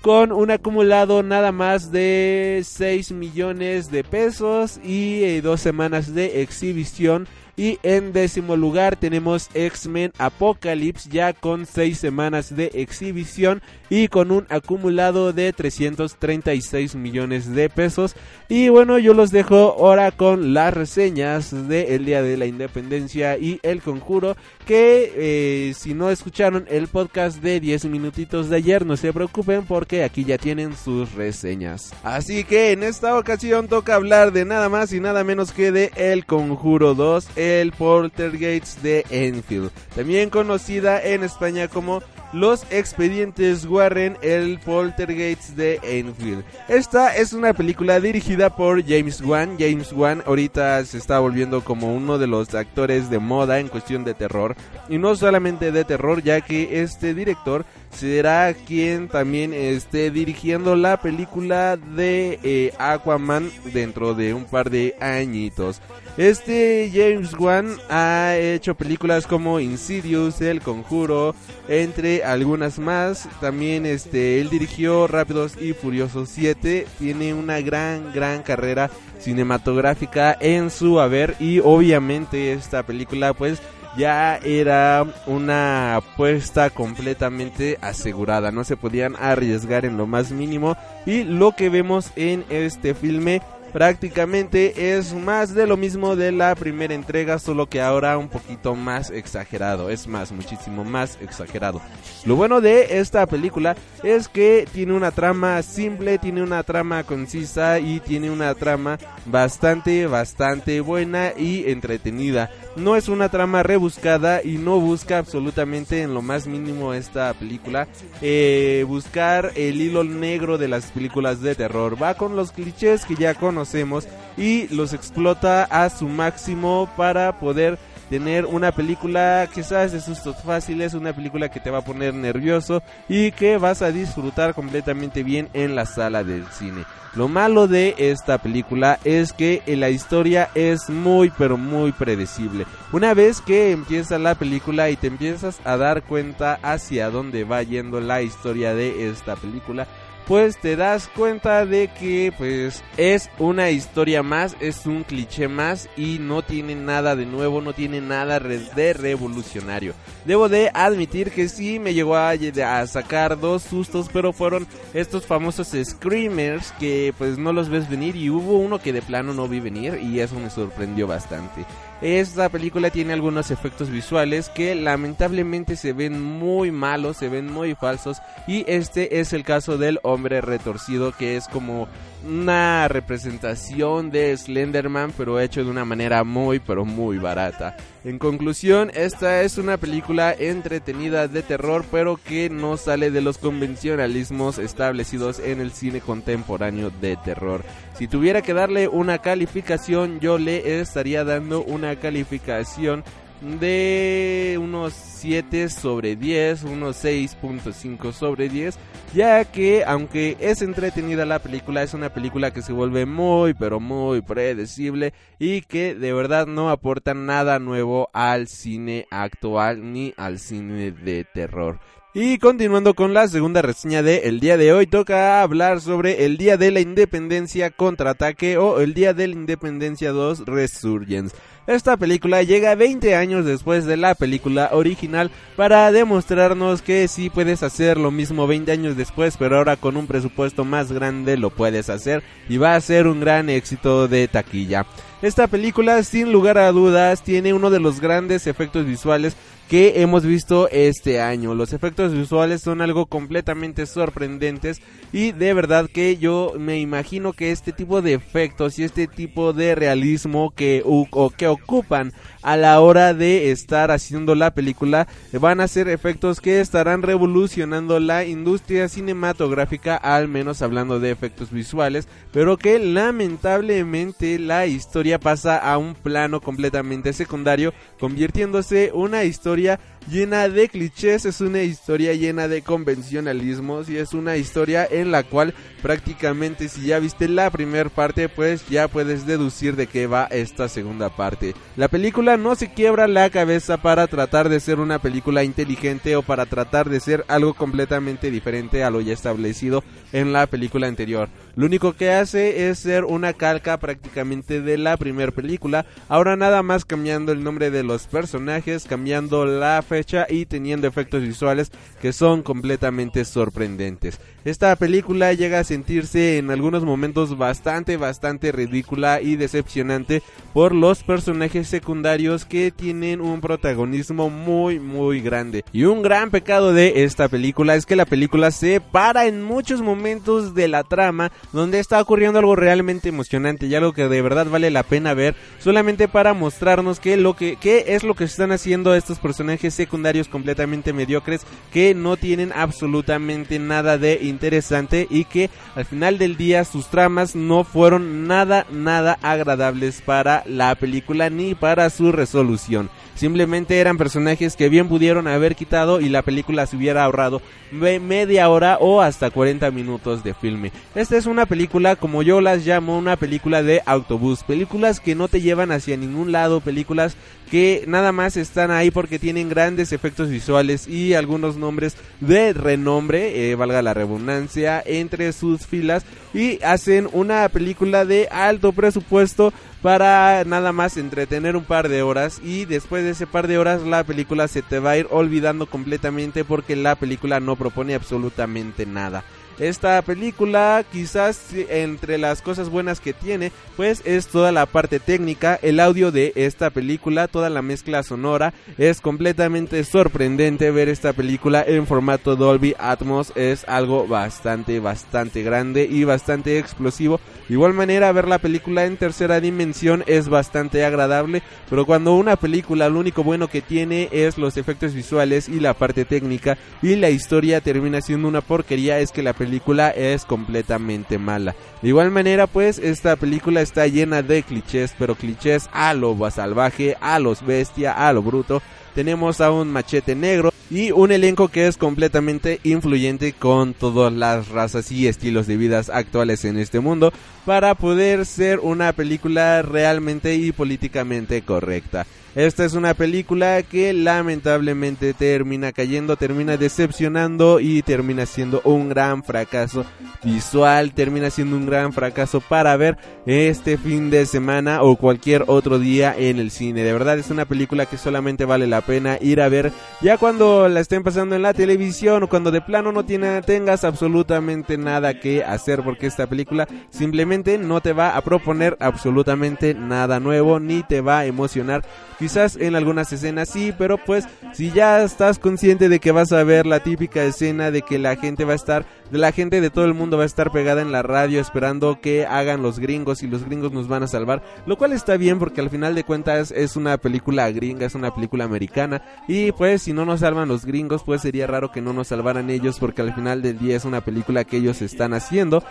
con un acumulado nada más de 6 millones de pesos y eh, dos semanas de exhibición y en décimo lugar tenemos X-Men Apocalypse ya con 6 semanas de exhibición y con un acumulado de 336 millones de pesos. Y bueno, yo los dejo ahora con las reseñas de El Día de la Independencia y El Conjuro. Que eh, si no escucharon el podcast de 10 minutitos de ayer, no se preocupen porque aquí ya tienen sus reseñas. Así que en esta ocasión toca hablar de nada más y nada menos que de El Conjuro 2 el Poltergeist de Enfield, también conocida en España como Los Expedientes Warren, el Poltergeist de Enfield. Esta es una película dirigida por James Wan. James Wan ahorita se está volviendo como uno de los actores de moda en cuestión de terror. Y no solamente de terror, ya que este director será quien también esté dirigiendo la película de eh, Aquaman dentro de un par de añitos. Este James Wan ha hecho películas como Insidious, El Conjuro, entre algunas más. También este él dirigió Rápidos y Furiosos 7. Tiene una gran gran carrera cinematográfica en su haber y obviamente esta película pues ya era una apuesta completamente asegurada, no se podían arriesgar en lo más mínimo y lo que vemos en este filme prácticamente es más de lo mismo de la primera entrega, solo que ahora un poquito más exagerado, es más, muchísimo más exagerado. Lo bueno de esta película es que tiene una trama simple, tiene una trama concisa y tiene una trama bastante, bastante buena y entretenida. No es una trama rebuscada y no busca absolutamente en lo más mínimo esta película eh, buscar el hilo negro de las películas de terror. Va con los clichés que ya conocemos y los explota a su máximo para poder tener una película sabes de sustos fáciles, una película que te va a poner nervioso y que vas a disfrutar completamente bien en la sala del cine. Lo malo de esta película es que la historia es muy pero muy predecible. Una vez que empieza la película y te empiezas a dar cuenta hacia dónde va yendo la historia de esta película, pues te das cuenta de que pues es una historia más, es un cliché más y no tiene nada de nuevo, no tiene nada de revolucionario. Debo de admitir que sí me llegó a, a sacar dos sustos, pero fueron estos famosos screamers que pues no los ves venir y hubo uno que de plano no vi venir y eso me sorprendió bastante. Esta película tiene algunos efectos visuales que lamentablemente se ven muy malos, se ven muy falsos y este es el caso del hombre retorcido que es como una representación de Slenderman pero hecho de una manera muy pero muy barata. En conclusión, esta es una película entretenida de terror pero que no sale de los convencionalismos establecidos en el cine contemporáneo de terror. Si tuviera que darle una calificación, yo le estaría dando una calificación de unos 7 sobre 10, unos 6.5 sobre 10, ya que aunque es entretenida la película, es una película que se vuelve muy pero muy predecible y que de verdad no aporta nada nuevo al cine actual ni al cine de terror. Y continuando con la segunda reseña de el día de hoy, toca hablar sobre el Día de la Independencia Contraataque o el Día de la Independencia 2 Resurgence. Esta película llega 20 años después de la película original para demostrarnos que sí puedes hacer lo mismo 20 años después, pero ahora con un presupuesto más grande lo puedes hacer y va a ser un gran éxito de taquilla. Esta película sin lugar a dudas tiene uno de los grandes efectos visuales que hemos visto este año. Los efectos visuales son algo completamente sorprendentes y de verdad que yo me imagino que este tipo de efectos y este tipo de realismo que, ocupan a la hora de estar haciendo la película van a ser efectos que estarán revolucionando la industria cinematográfica, al menos hablando de efectos visuales, pero que lamentablemente la historia pasa a un plano completamente secundario, convirtiéndose una historia llena de clichés, es una historia llena de convencionalismos y es una historia en la cual prácticamente si ya viste la primera parte pues ya puedes deducir de qué va esta segunda parte. La película no se quiebra la cabeza para tratar de ser una película inteligente o para tratar de ser algo completamente diferente a lo ya establecido en la película anterior. Lo único que hace es ser una calca prácticamente de la primera película, ahora nada más cambiando el nombre de los personajes, cambiando la y teniendo efectos visuales que son completamente sorprendentes. Esta película llega a sentirse en algunos momentos bastante, bastante ridícula y decepcionante por los personajes secundarios que tienen un protagonismo muy, muy grande. Y un gran pecado de esta película es que la película se para en muchos momentos de la trama donde está ocurriendo algo realmente emocionante y algo que de verdad vale la pena ver solamente para mostrarnos que que es lo que están haciendo estos personajes secundarios secundarios completamente mediocres que no tienen absolutamente nada de interesante y que al final del día sus tramas no fueron nada, nada agradables para la película ni para su resolución. Simplemente eran personajes que bien pudieron haber quitado y la película se hubiera ahorrado media hora o hasta 40 minutos de filme. Esta es una película, como yo las llamo, una película de autobús. Películas que no te llevan hacia ningún lado, películas que nada más están ahí porque tienen grandes efectos visuales y algunos nombres de renombre, eh, valga la redundancia, entre sus filas y hacen una película de alto presupuesto para nada más entretener un par de horas y después de ese par de horas la película se te va a ir olvidando completamente porque la película no propone absolutamente nada. Esta película, quizás entre las cosas buenas que tiene, pues es toda la parte técnica, el audio de esta película, toda la mezcla sonora. Es completamente sorprendente ver esta película en formato Dolby Atmos. Es algo bastante, bastante grande y bastante explosivo. De igual manera, ver la película en tercera dimensión es bastante agradable. Pero cuando una película lo único bueno que tiene es los efectos visuales y la parte técnica y la historia termina siendo una porquería, es que la película película es completamente mala. De igual manera, pues esta película está llena de clichés, pero clichés a lo salvaje, a los bestia, a lo bruto. Tenemos a un machete negro y un elenco que es completamente influyente con todas las razas y estilos de vidas actuales en este mundo para poder ser una película realmente y políticamente correcta. Esta es una película que lamentablemente termina cayendo, termina decepcionando y termina siendo un gran fracaso visual, termina siendo un gran fracaso para ver este fin de semana o cualquier otro día en el cine. De verdad es una película que solamente vale la pena ir a ver ya cuando la estén pasando en la televisión o cuando de plano no tiene, tengas absolutamente nada que hacer porque esta película simplemente no te va a proponer absolutamente nada nuevo ni te va a emocionar. Quizás en algunas escenas sí, pero pues si ya estás consciente de que vas a ver la típica escena de que la gente va a estar, de la gente de todo el mundo va a estar pegada en la radio esperando que hagan los gringos y los gringos nos van a salvar, lo cual está bien porque al final de cuentas es una película gringa, es una película americana y pues si no nos salvan los gringos pues sería raro que no nos salvaran ellos porque al final del día es una película que ellos están haciendo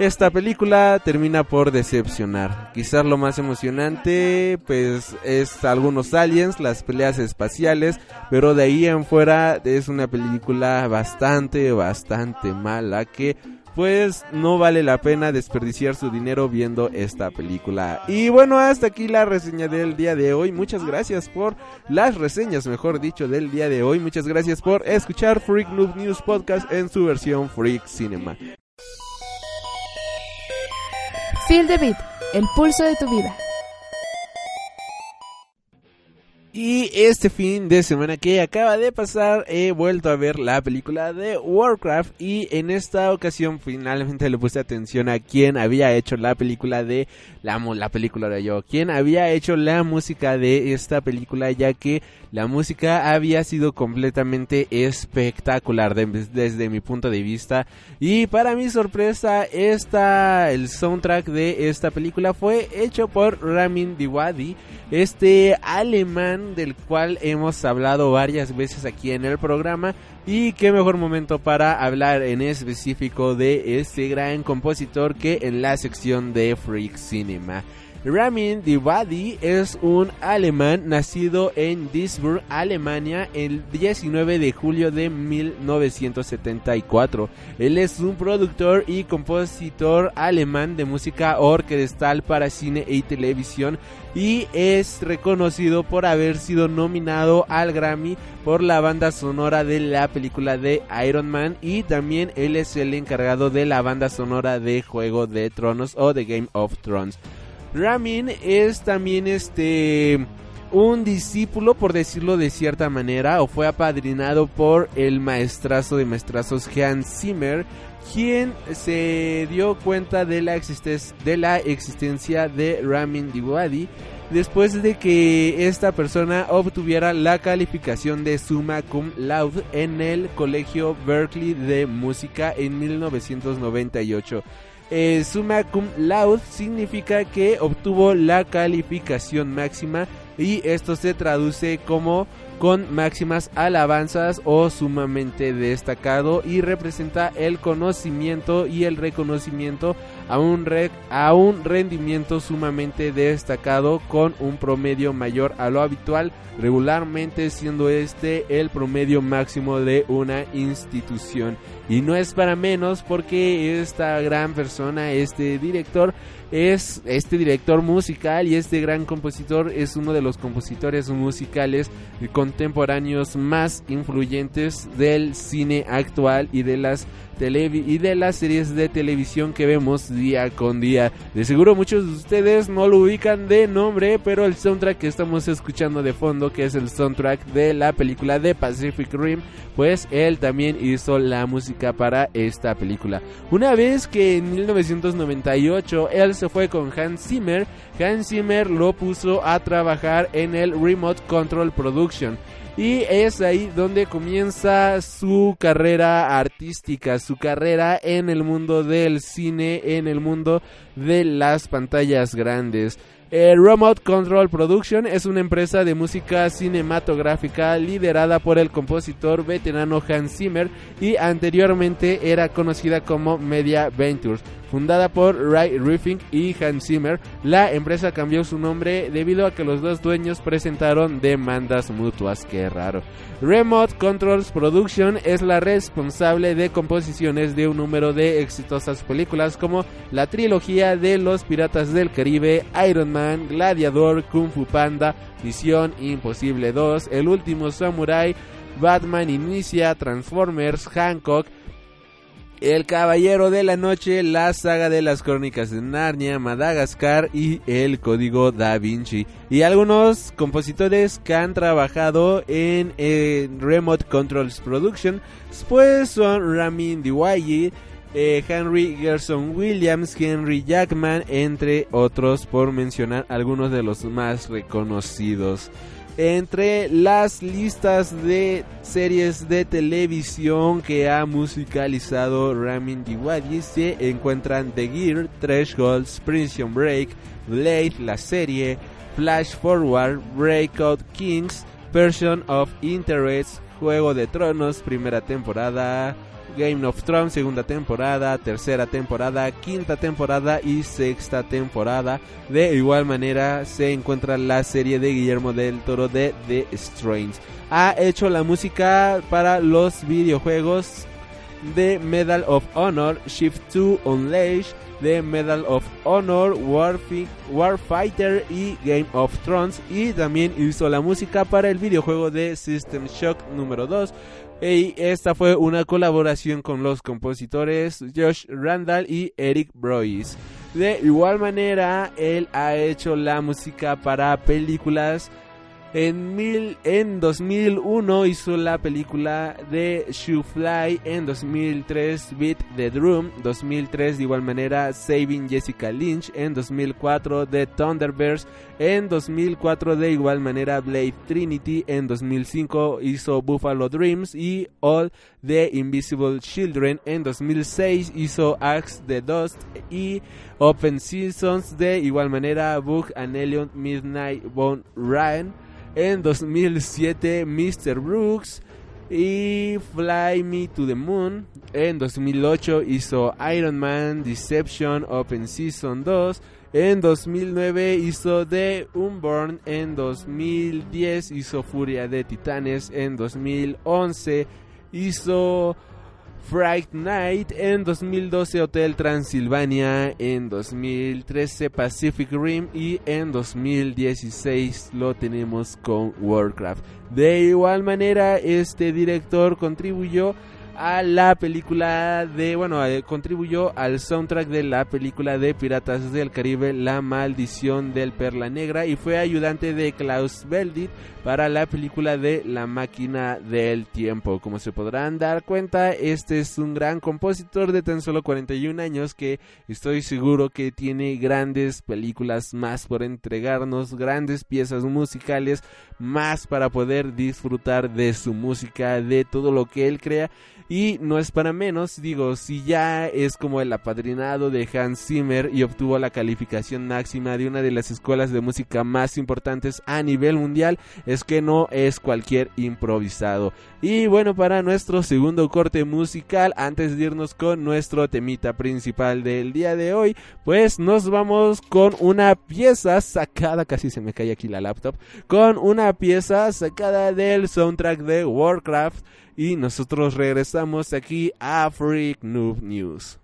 esta película termina por decepcionar. Quizás lo más emocionante, pues, es algunos aliens, las peleas espaciales, pero de ahí en fuera es una película bastante, bastante mala que pues no vale la pena desperdiciar su dinero viendo esta película. Y bueno, hasta aquí la reseña del día de hoy. Muchas gracias por las reseñas, mejor dicho, del día de hoy. Muchas gracias por escuchar Freak Noob News Podcast en su versión Freak Cinema. Feel the Beat, el pulso de tu vida. Y este fin de semana que acaba de pasar he vuelto a ver la película de Warcraft y en esta ocasión finalmente le puse atención a quién había hecho la película de la, la película de yo, quién había hecho la música de esta película ya que la música había sido completamente espectacular desde mi punto de vista. Y para mi sorpresa, esta, el soundtrack de esta película fue hecho por Ramin Diwadi, este alemán del cual hemos hablado varias veces aquí en el programa. Y qué mejor momento para hablar en específico de este gran compositor que en la sección de Freak Cinema. Ramin Djawadi es un alemán nacido en Duisburg, Alemania, el 19 de julio de 1974. Él es un productor y compositor alemán de música orquestal para cine y televisión y es reconocido por haber sido nominado al Grammy por la banda sonora de la película de Iron Man y también él es el encargado de la banda sonora de Juego de Tronos o de Game of Thrones. Ramin es también este un discípulo, por decirlo de cierta manera, o fue apadrinado por el maestrazo de maestrazos Hans Zimmer, quien se dio cuenta de la, de la existencia de Ramin Djawadi después de que esta persona obtuviera la calificación de summa cum laude en el Colegio Berkeley de Música en 1998. Eh, summa cum laude significa que obtuvo la calificación máxima y esto se traduce como con máximas alabanzas o sumamente destacado y representa el conocimiento y el reconocimiento a un, a un rendimiento sumamente destacado con un promedio mayor a lo habitual, regularmente siendo este el promedio máximo de una institución. Y no es para menos porque esta gran persona, este director, es este director musical y este gran compositor es uno de los compositores musicales contemporáneos más influyentes del cine actual y de las y de las series de televisión que vemos día con día. De seguro muchos de ustedes no lo ubican de nombre, pero el soundtrack que estamos escuchando de fondo, que es el soundtrack de la película de Pacific Rim, pues él también hizo la música para esta película. Una vez que en 1998 él se fue con Hans Zimmer, Hans Zimmer lo puso a trabajar en el Remote Control Production. Y es ahí donde comienza su carrera artística, su carrera en el mundo del cine, en el mundo de las pantallas grandes. El Remote Control Production es una empresa de música cinematográfica liderada por el compositor veterano Hans Zimmer y anteriormente era conocida como Media Ventures. Fundada por Ray Riffing y Hans Zimmer, la empresa cambió su nombre debido a que los dos dueños presentaron demandas mutuas. Qué raro. Remote Controls Production es la responsable de composiciones de un número de exitosas películas como la trilogía de Los Piratas del Caribe, Iron Man, Gladiador, Kung Fu Panda, Misión Imposible 2, El Último Samurai, Batman Inicia, Transformers, Hancock, el Caballero de la Noche, la saga de las crónicas de Narnia, Madagascar y el Código Da Vinci. Y algunos compositores que han trabajado en, Remote Controls Production, pues son Ramin Dewey, eh, Henry Gerson Williams, Henry Jackman, entre otros, por mencionar algunos de los más reconocidos. Entre las listas de series de televisión que ha musicalizado Ramin Djawadi se encuentran The Gear, Threshold, Prison Break, Blade, la serie, Flash Forward, Breakout Kings, Person of Interest, Juego de Tronos, primera temporada, Game of Thrones, segunda temporada, tercera temporada, quinta temporada y sexta temporada. De igual manera se encuentra la serie de Guillermo del Toro de The Strange. Ha hecho la música para los videojuegos de Medal of Honor, Shift 2 Unleashed, The Medal of Honor, Warfighter y Game of Thrones. Y también hizo la música para el videojuego de System Shock número 2. Y esta fue una colaboración con los compositores Josh Randall y Eric Broyce. De igual manera, él ha hecho la música para películas en, mil, en 2001 hizo la película de Shoe Fly. En 2003 Beat the Drum. 2003 de igual manera Saving Jessica Lynch. En 2004 The Thunderbirds. En 2004 de igual manera Blade Trinity. En 2005 hizo Buffalo Dreams y All the Invisible Children. En 2006 hizo Axe the Dust y Open Seasons. De igual manera Book and Alien Midnight Bone Ryan en 2007 Mr. Brooks y Fly Me to the Moon. En 2008 hizo Iron Man, Deception, Open Season 2. En 2009 hizo The Unborn. En 2010 hizo Furia de Titanes. En 2011 hizo Fright Night, en 2012 Hotel Transilvania, en 2013 Pacific Rim y en 2016 lo tenemos con Warcraft. De igual manera, este director contribuyó a la película de, bueno, eh, contribuyó al soundtrack de la película de Piratas del Caribe, La Maldición del Perla Negra, y fue ayudante de Klaus Beldit para la película de La Máquina del Tiempo. Como se podrán dar cuenta, este es un gran compositor de tan solo 41 años que estoy seguro que tiene grandes películas más por entregarnos, grandes piezas musicales más para poder disfrutar de su música, de todo lo que él crea Y no es para menos, digo, si ya es como el apadrinado de Hans Zimmer y obtuvo la calificación máxima de una de las escuelas de música más importantes a nivel mundial, es que no es cualquier improvisado. Y bueno, para nuestro segundo corte musical, antes de irnos con nuestro temita principal del día de hoy, pues nos vamos con una pieza sacada, casi se me cae aquí la laptop, con una pieza sacada del soundtrack de Warcraft y nosotros regresamos aquí a Freak Noob News.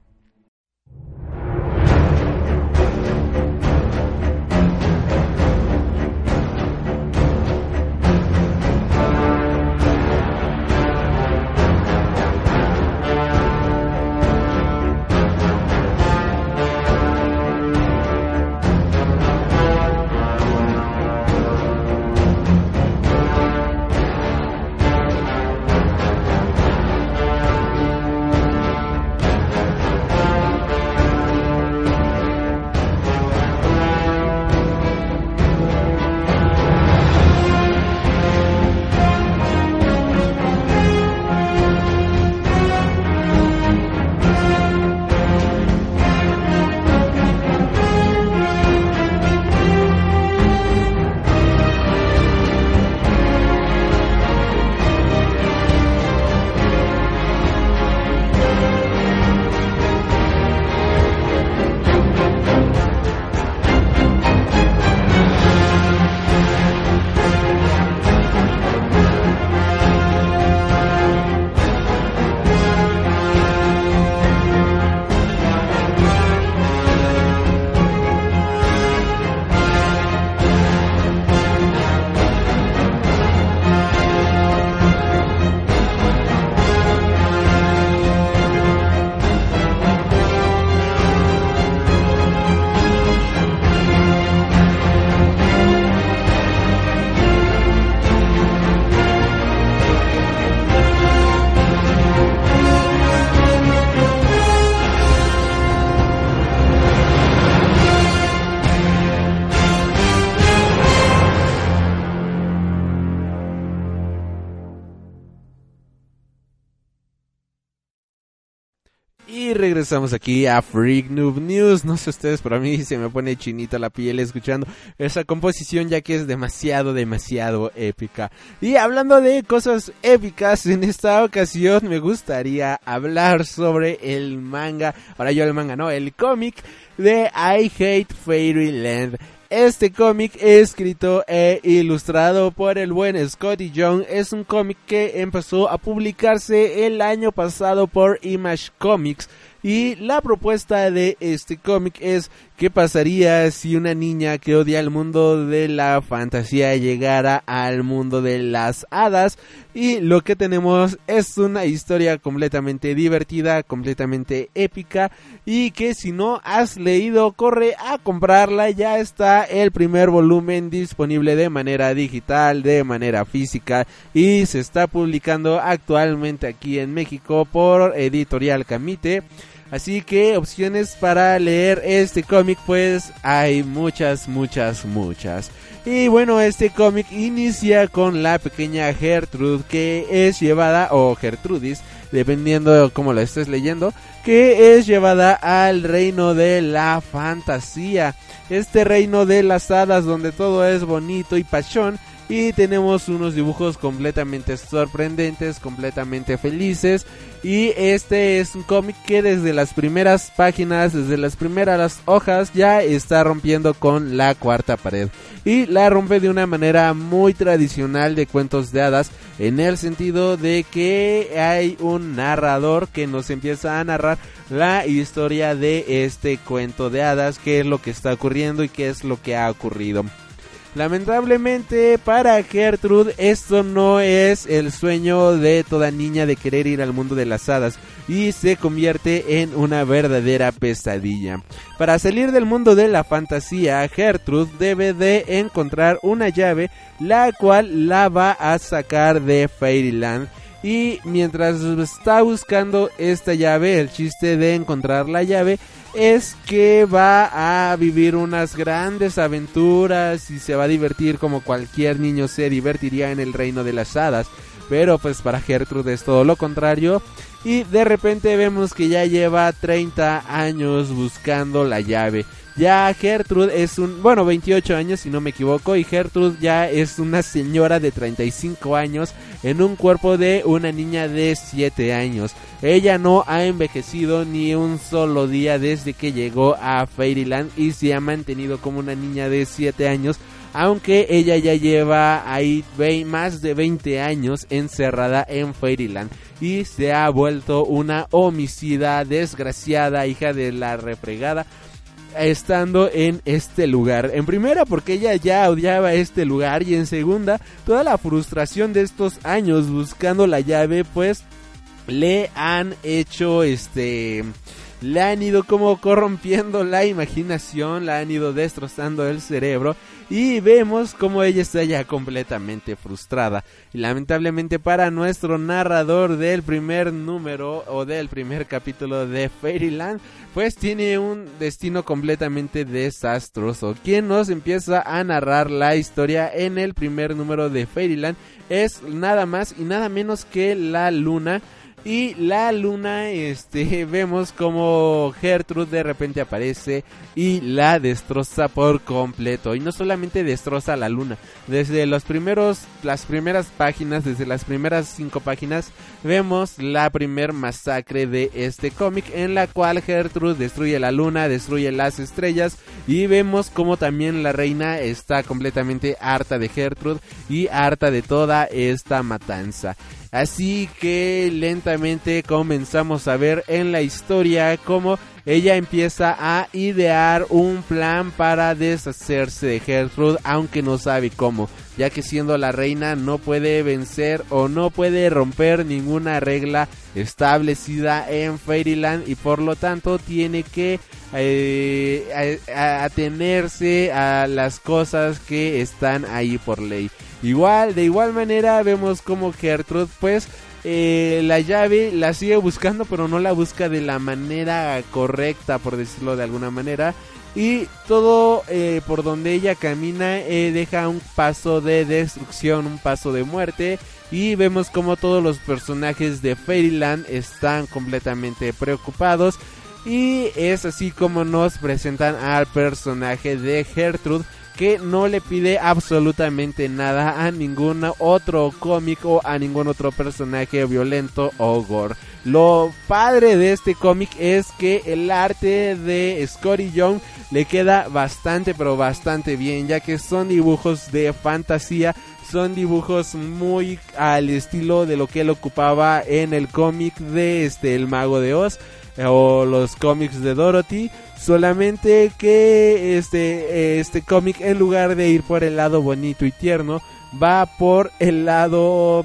Regresamos aquí a Freak Noob News. No sé ustedes, pero a mí se me pone chinita la piel escuchando esa composición ya que es demasiado, demasiado épica. Y hablando de cosas épicas, en esta ocasión me gustaría hablar sobre el manga, ahora yo el manga, no, el cómic de I Hate Fairyland. Este cómic escrito e ilustrado por el buen Scotty Young es un cómic que empezó a publicarse el año pasado por Image Comics y la propuesta de este cómic es qué pasaría si una niña que odia el mundo de la fantasía llegara al mundo de las hadas. Y lo que tenemos es una historia completamente divertida, completamente épica. Y que si no has leído, corre a comprarla. Ya está el primer volumen disponible de manera digital, de manera física. Y se está publicando actualmente aquí en México por Editorial Camite. Así que opciones para leer este cómic pues hay muchas, muchas, muchas. Y bueno, este cómic inicia con la pequeña Gertrude que es llevada, o Gertrudis, dependiendo de cómo la estés leyendo, que es llevada al reino de la fantasía. Este reino de las hadas donde todo es bonito y pachón y tenemos unos dibujos completamente sorprendentes, completamente felices. Y este es un cómic que desde las primeras páginas, desde las primeras hojas, ya está rompiendo con la cuarta pared. Y la rompe de una manera muy tradicional de cuentos de hadas, en el sentido de que hay un narrador que nos empieza a narrar la historia de este cuento de hadas, qué es lo que está ocurriendo y qué es lo que ha ocurrido. Lamentablemente para Gertrude esto no es el sueño de toda niña de querer ir al mundo de las hadas y se convierte en una verdadera pesadilla. Para salir del mundo de la fantasía, Gertrude debe de encontrar una llave la cual la va a sacar de Fairyland. Y mientras está buscando esta llave, el chiste de encontrar la llave es que va a vivir unas grandes aventuras y se va a divertir como cualquier niño se divertiría en el reino de las hadas. Pero pues para Gertrude es todo lo contrario. y de repente vemos que ya lleva 30 años buscando la llave. Ya Gertrude es un, bueno, 28 años si no me equivoco, y Gertrude ya es una señora de 35 años en un cuerpo de una niña de 7 años. Ella no ha envejecido ni un solo día desde que llegó a Fairyland y se ha mantenido como una niña de 7 años aunque ella ya lleva ahí más de 20 años encerrada en Fairyland y se ha vuelto una homicida desgraciada, hija de la refregada, estando en este lugar. En primera porque ella ya odiaba este lugar y en segunda toda la frustración de estos años buscando la llave pues le han hecho este le han ido como corrompiendo la imaginación, la han ido destrozando el cerebro y vemos como ella está ya completamente frustrada. Y lamentablemente para nuestro narrador del primer número o del primer capítulo de Fairyland, pues tiene un destino completamente desastroso. Quien nos empieza a narrar la historia en el primer número de Fairyland es nada más y nada menos que la luna y la luna, este, vemos como Gertrude de repente aparece y la destroza por completo. Y no solamente destroza la luna, desde los primeros, las primeras páginas, desde las primeras cinco páginas, vemos la primer masacre de este cómic en la cual Gertrude destruye la luna, destruye las estrellas y vemos como también la reina está completamente harta de Gertrude y harta de toda esta matanza. Así que lentamente comenzamos a ver en la historia cómo ella empieza a idear un plan para deshacerse de Gertrude, aunque no sabe cómo, ya que siendo la reina no puede vencer o no puede romper ninguna regla establecida en Fairyland y por lo tanto tiene que eh, atenerse a las cosas que están ahí por ley. Igual, de igual manera vemos como Gertrude pues eh, la llave la sigue buscando pero no la busca de la manera correcta por decirlo de alguna manera. Y todo eh, por donde ella camina eh, deja un paso de destrucción, un paso de muerte. Y vemos como todos los personajes de Fairyland están completamente preocupados. Y es así como nos presentan al personaje de Gertrude que no le pide absolutamente nada a ningún otro cómic o a ningún otro personaje violento o gore. Lo padre de este cómic es que el arte de Scotty Young le queda bastante pero bastante bien ya que son dibujos de fantasía son dibujos muy al estilo de lo que él ocupaba en el cómic de este El Mago de Oz o los cómics de Dorothy Solamente que este, este cómic, en lugar de ir por el lado bonito y tierno, va por el lado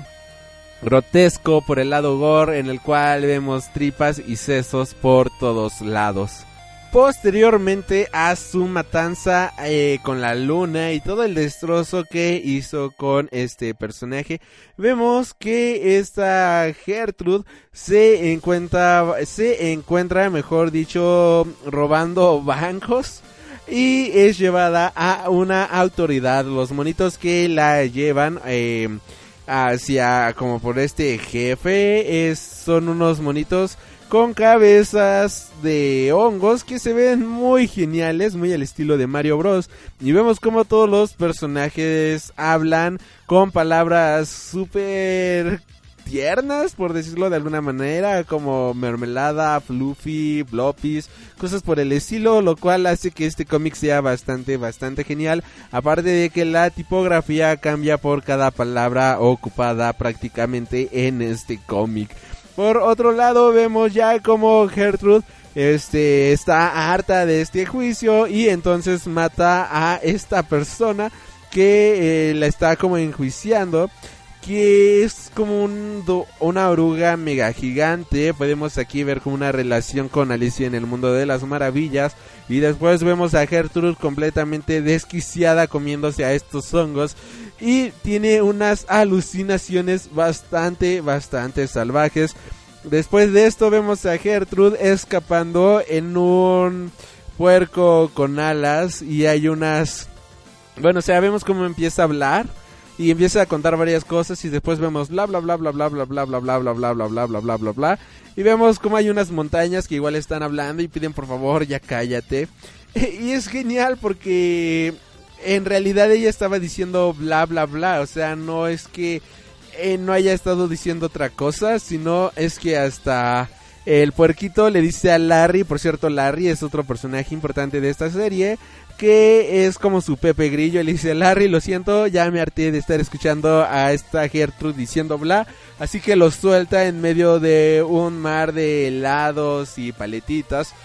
grotesco, por el lado gore, en el cual vemos tripas y sesos por todos lados. Posteriormente a su matanza eh, con la luna y todo el destrozo que hizo con este personaje, vemos que esta Gertrude se encuentra, se encuentra, mejor dicho, robando bancos y es llevada a una autoridad. Los monitos que la llevan eh, hacia como por este jefe son unos monitos con cabezas de hongos que se ven muy geniales, muy al estilo de Mario Bros. Y vemos como todos los personajes hablan con palabras súper tiernas, por decirlo de alguna manera, como mermelada, fluffy, bloppies, cosas por el estilo, lo cual hace que este cómic sea bastante, bastante genial. Aparte de que la tipografía cambia por cada palabra ocupada prácticamente en este cómic. Por otro lado, vemos ya como Gertrude este está harta de este juicio y entonces mata a esta persona que eh, la está como enjuiciando que es como un, una oruga mega gigante. Podemos aquí ver como una relación con Alicia en el mundo de las maravillas. Y después vemos a Gertrude completamente desquiciada comiéndose a estos hongos. Y tiene unas alucinaciones bastante, bastante salvajes. Después de esto vemos a Gertrude escapando en un puerco con alas y hay unas... Bueno, o sea, vemos cómo empieza a hablar y empieza a contar varias cosas y después vemos bla bla bla bla bla bla bla bla bla bla bla bla bla bla bla bla bla y vemos como hay unas montañas que igual están hablando y piden por favor ya cállate y es genial porque en realidad ella estaba diciendo bla bla bla o sea no es que no haya estado diciendo otra cosa sino es que hasta el puerquito le dice a Larry, por cierto Larry es otro personaje importante de esta serie, que es como su Pepe Grillo. Le dice, Larry, lo siento, ya me harté de estar escuchando a esta Gertrude diciendo bla. Así que lo suelta en medio de un mar de helados y paletitas.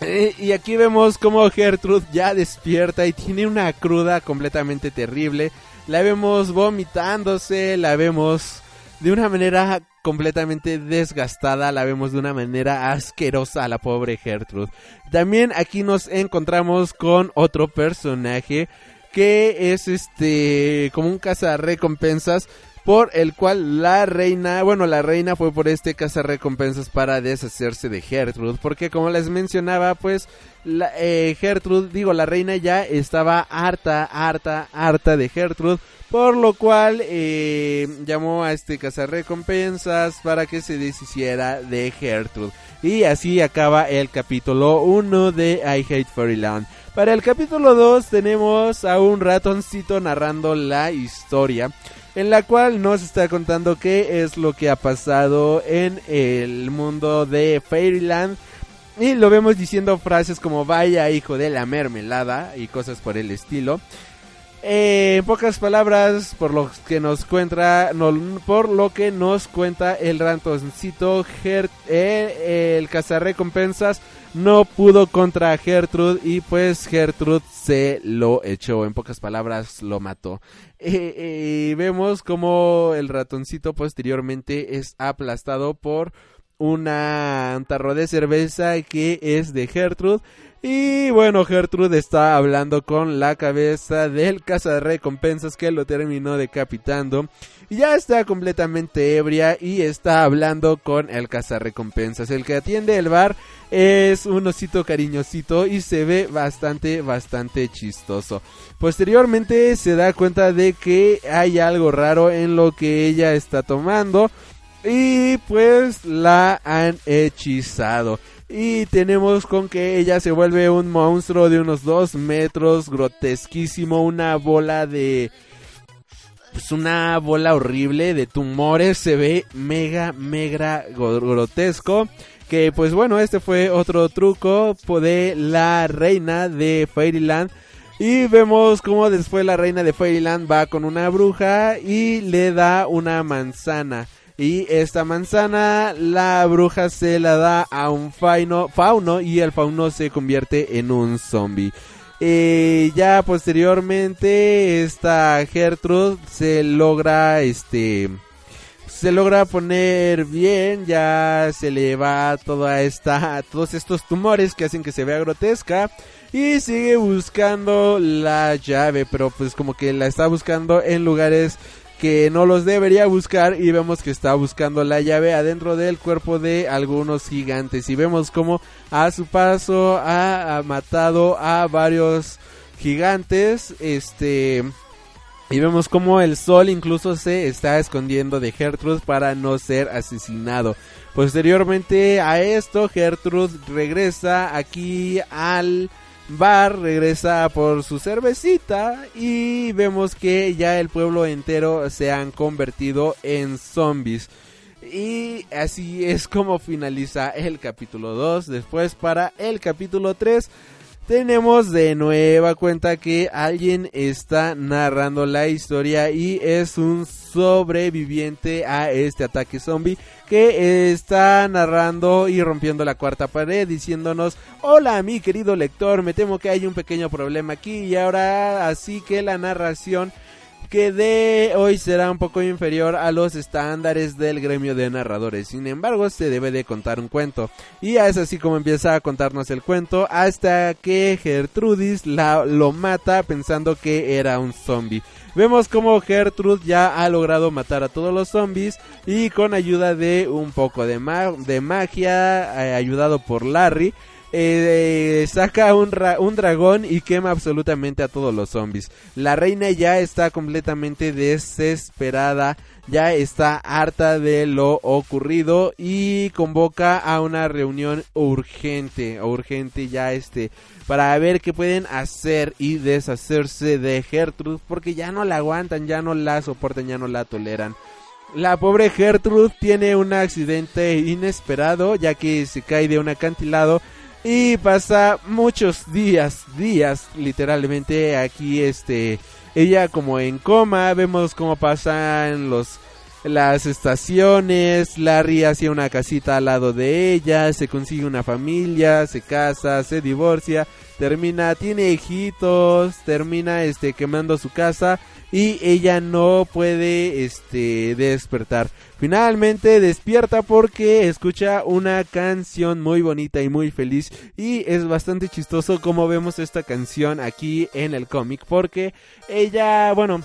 Eh, y aquí vemos como Gertrude ya despierta y tiene una cruda completamente terrible. La vemos vomitándose, la vemos de una manera completamente desgastada, la vemos de una manera asquerosa a la pobre Gertrude. También aquí nos encontramos con otro personaje que es este como un recompensas por el cual la reina, bueno, la reina fue por este recompensas para deshacerse de Gertrude, porque como les mencionaba, pues la, eh, Gertrude, digo, la reina ya estaba harta, harta, harta de Gertrude, por lo cual eh, llamó a este recompensas para que se deshiciera de Gertrude. Y así acaba el capítulo 1 de I Hate Fairyland. Para el capítulo 2 tenemos a un ratoncito narrando la historia en la cual nos está contando qué es lo que ha pasado en el mundo de Fairyland. Y lo vemos diciendo frases como vaya hijo de la mermelada y cosas por el estilo. Eh, en pocas palabras, por lo que nos cuenta, por lo que nos cuenta el ratoncito, eh, el cazarrecompensas no pudo contra Gertrude y pues Gertrude se lo echó. En pocas palabras, lo mató. Eh, vemos como el ratoncito posteriormente es aplastado por una, un tarro de cerveza que es de Gertrude y bueno, Gertrude está hablando con la cabeza del caza de recompensas que lo terminó decapitando. Ya está completamente ebria y está hablando con el recompensas. El que atiende el bar es un osito cariñosito y se ve bastante, bastante chistoso. Posteriormente se da cuenta de que hay algo raro en lo que ella está tomando. Y pues la han hechizado. Y tenemos con que ella se vuelve un monstruo de unos 2 metros, grotesquísimo, una bola de... Pues una bola horrible de tumores, se ve mega, mega grotesco. Que pues bueno, este fue otro truco de la reina de Fairyland. Y vemos como después la reina de Fairyland va con una bruja y le da una manzana. Y esta manzana la bruja se la da a un fauno y el fauno se convierte en un zombie. Eh, ya posteriormente esta Gertrude se logra este se logra poner bien, ya se le va toda esta todos estos tumores que hacen que se vea grotesca y sigue buscando la llave, pero pues como que la está buscando en lugares que no los debería buscar y vemos que está buscando la llave adentro del cuerpo de algunos gigantes y vemos como a su paso ha, matado a varios gigantes este y vemos como el sol incluso se está escondiendo de Gertrude para no ser asesinado. Posteriormente a esto, Gertrude regresa aquí al Bar regresa por su cervecita y vemos que ya el pueblo entero se han convertido en zombies. Y así es como finaliza el capítulo 2. Después para el capítulo 3 tenemos de nueva cuenta que alguien está narrando la historia y es un sobreviviente a este ataque zombie que está narrando y rompiendo la cuarta pared diciéndonos hola mi querido lector me temo que hay un pequeño problema aquí y ahora así que la narración que de hoy será un poco inferior a los estándares del gremio de narradores. Sin embargo, se debe de contar un cuento. Y es así como empieza a contarnos el cuento hasta que Gertrudis la, lo mata pensando que era un zombie. Vemos como Gertrude ya ha logrado matar a todos los zombies y con ayuda de un poco de, magia, eh, ayudado por Larry, eh, saca un, ra- un dragón y quema absolutamente a todos los zombies. La reina ya está completamente desesperada, ya está harta de lo ocurrido y convoca a una reunión urgente, urgente ya este, para ver qué pueden hacer y deshacerse de Gertrude porque ya no la aguantan, ya no la soportan, ya no la toleran. La pobre Gertrude tiene un accidente inesperado ya que se cae de un acantilado y pasa muchos días, días literalmente aquí este ella como en coma, vemos cómo pasan los las estaciones, Larry hace una casita al lado de ella, se consigue una familia, se casa, se divorcia, termina, tiene hijitos, termina este quemando su casa y ella no puede este despertar. Finalmente despierta porque escucha una canción muy bonita y muy feliz y es bastante chistoso como vemos esta canción aquí en el cómic porque ella, bueno,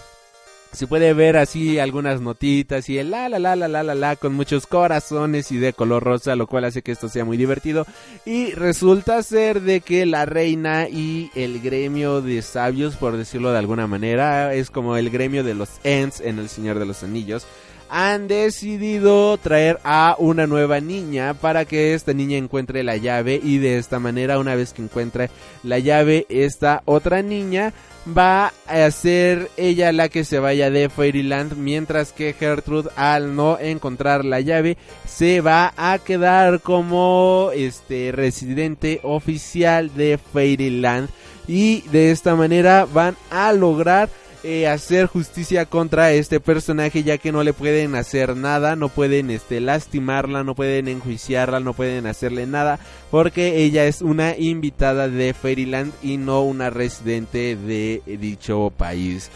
se puede ver así algunas notitas y el la la la la la la la con muchos corazones y de color rosa, lo cual hace que esto sea muy divertido. Y resulta ser de que la reina y el gremio de sabios, por decirlo de alguna manera, es como el gremio de los Ents en El Señor de los Anillos. Han decidido traer a una nueva niña para que esta niña encuentre la llave y de esta manera una vez que encuentre la llave esta otra niña va a ser ella la que se vaya de Fairyland, mientras que Gertrude al no encontrar la llave se va a quedar como este residente oficial de Fairyland. Y de esta manera van a lograr eh, hacer justicia contra este personaje ya que no le pueden hacer nada, no pueden este lastimarla, no pueden enjuiciarla, no pueden hacerle nada porque ella es una invitada de Fairyland y no una residente de dicho país.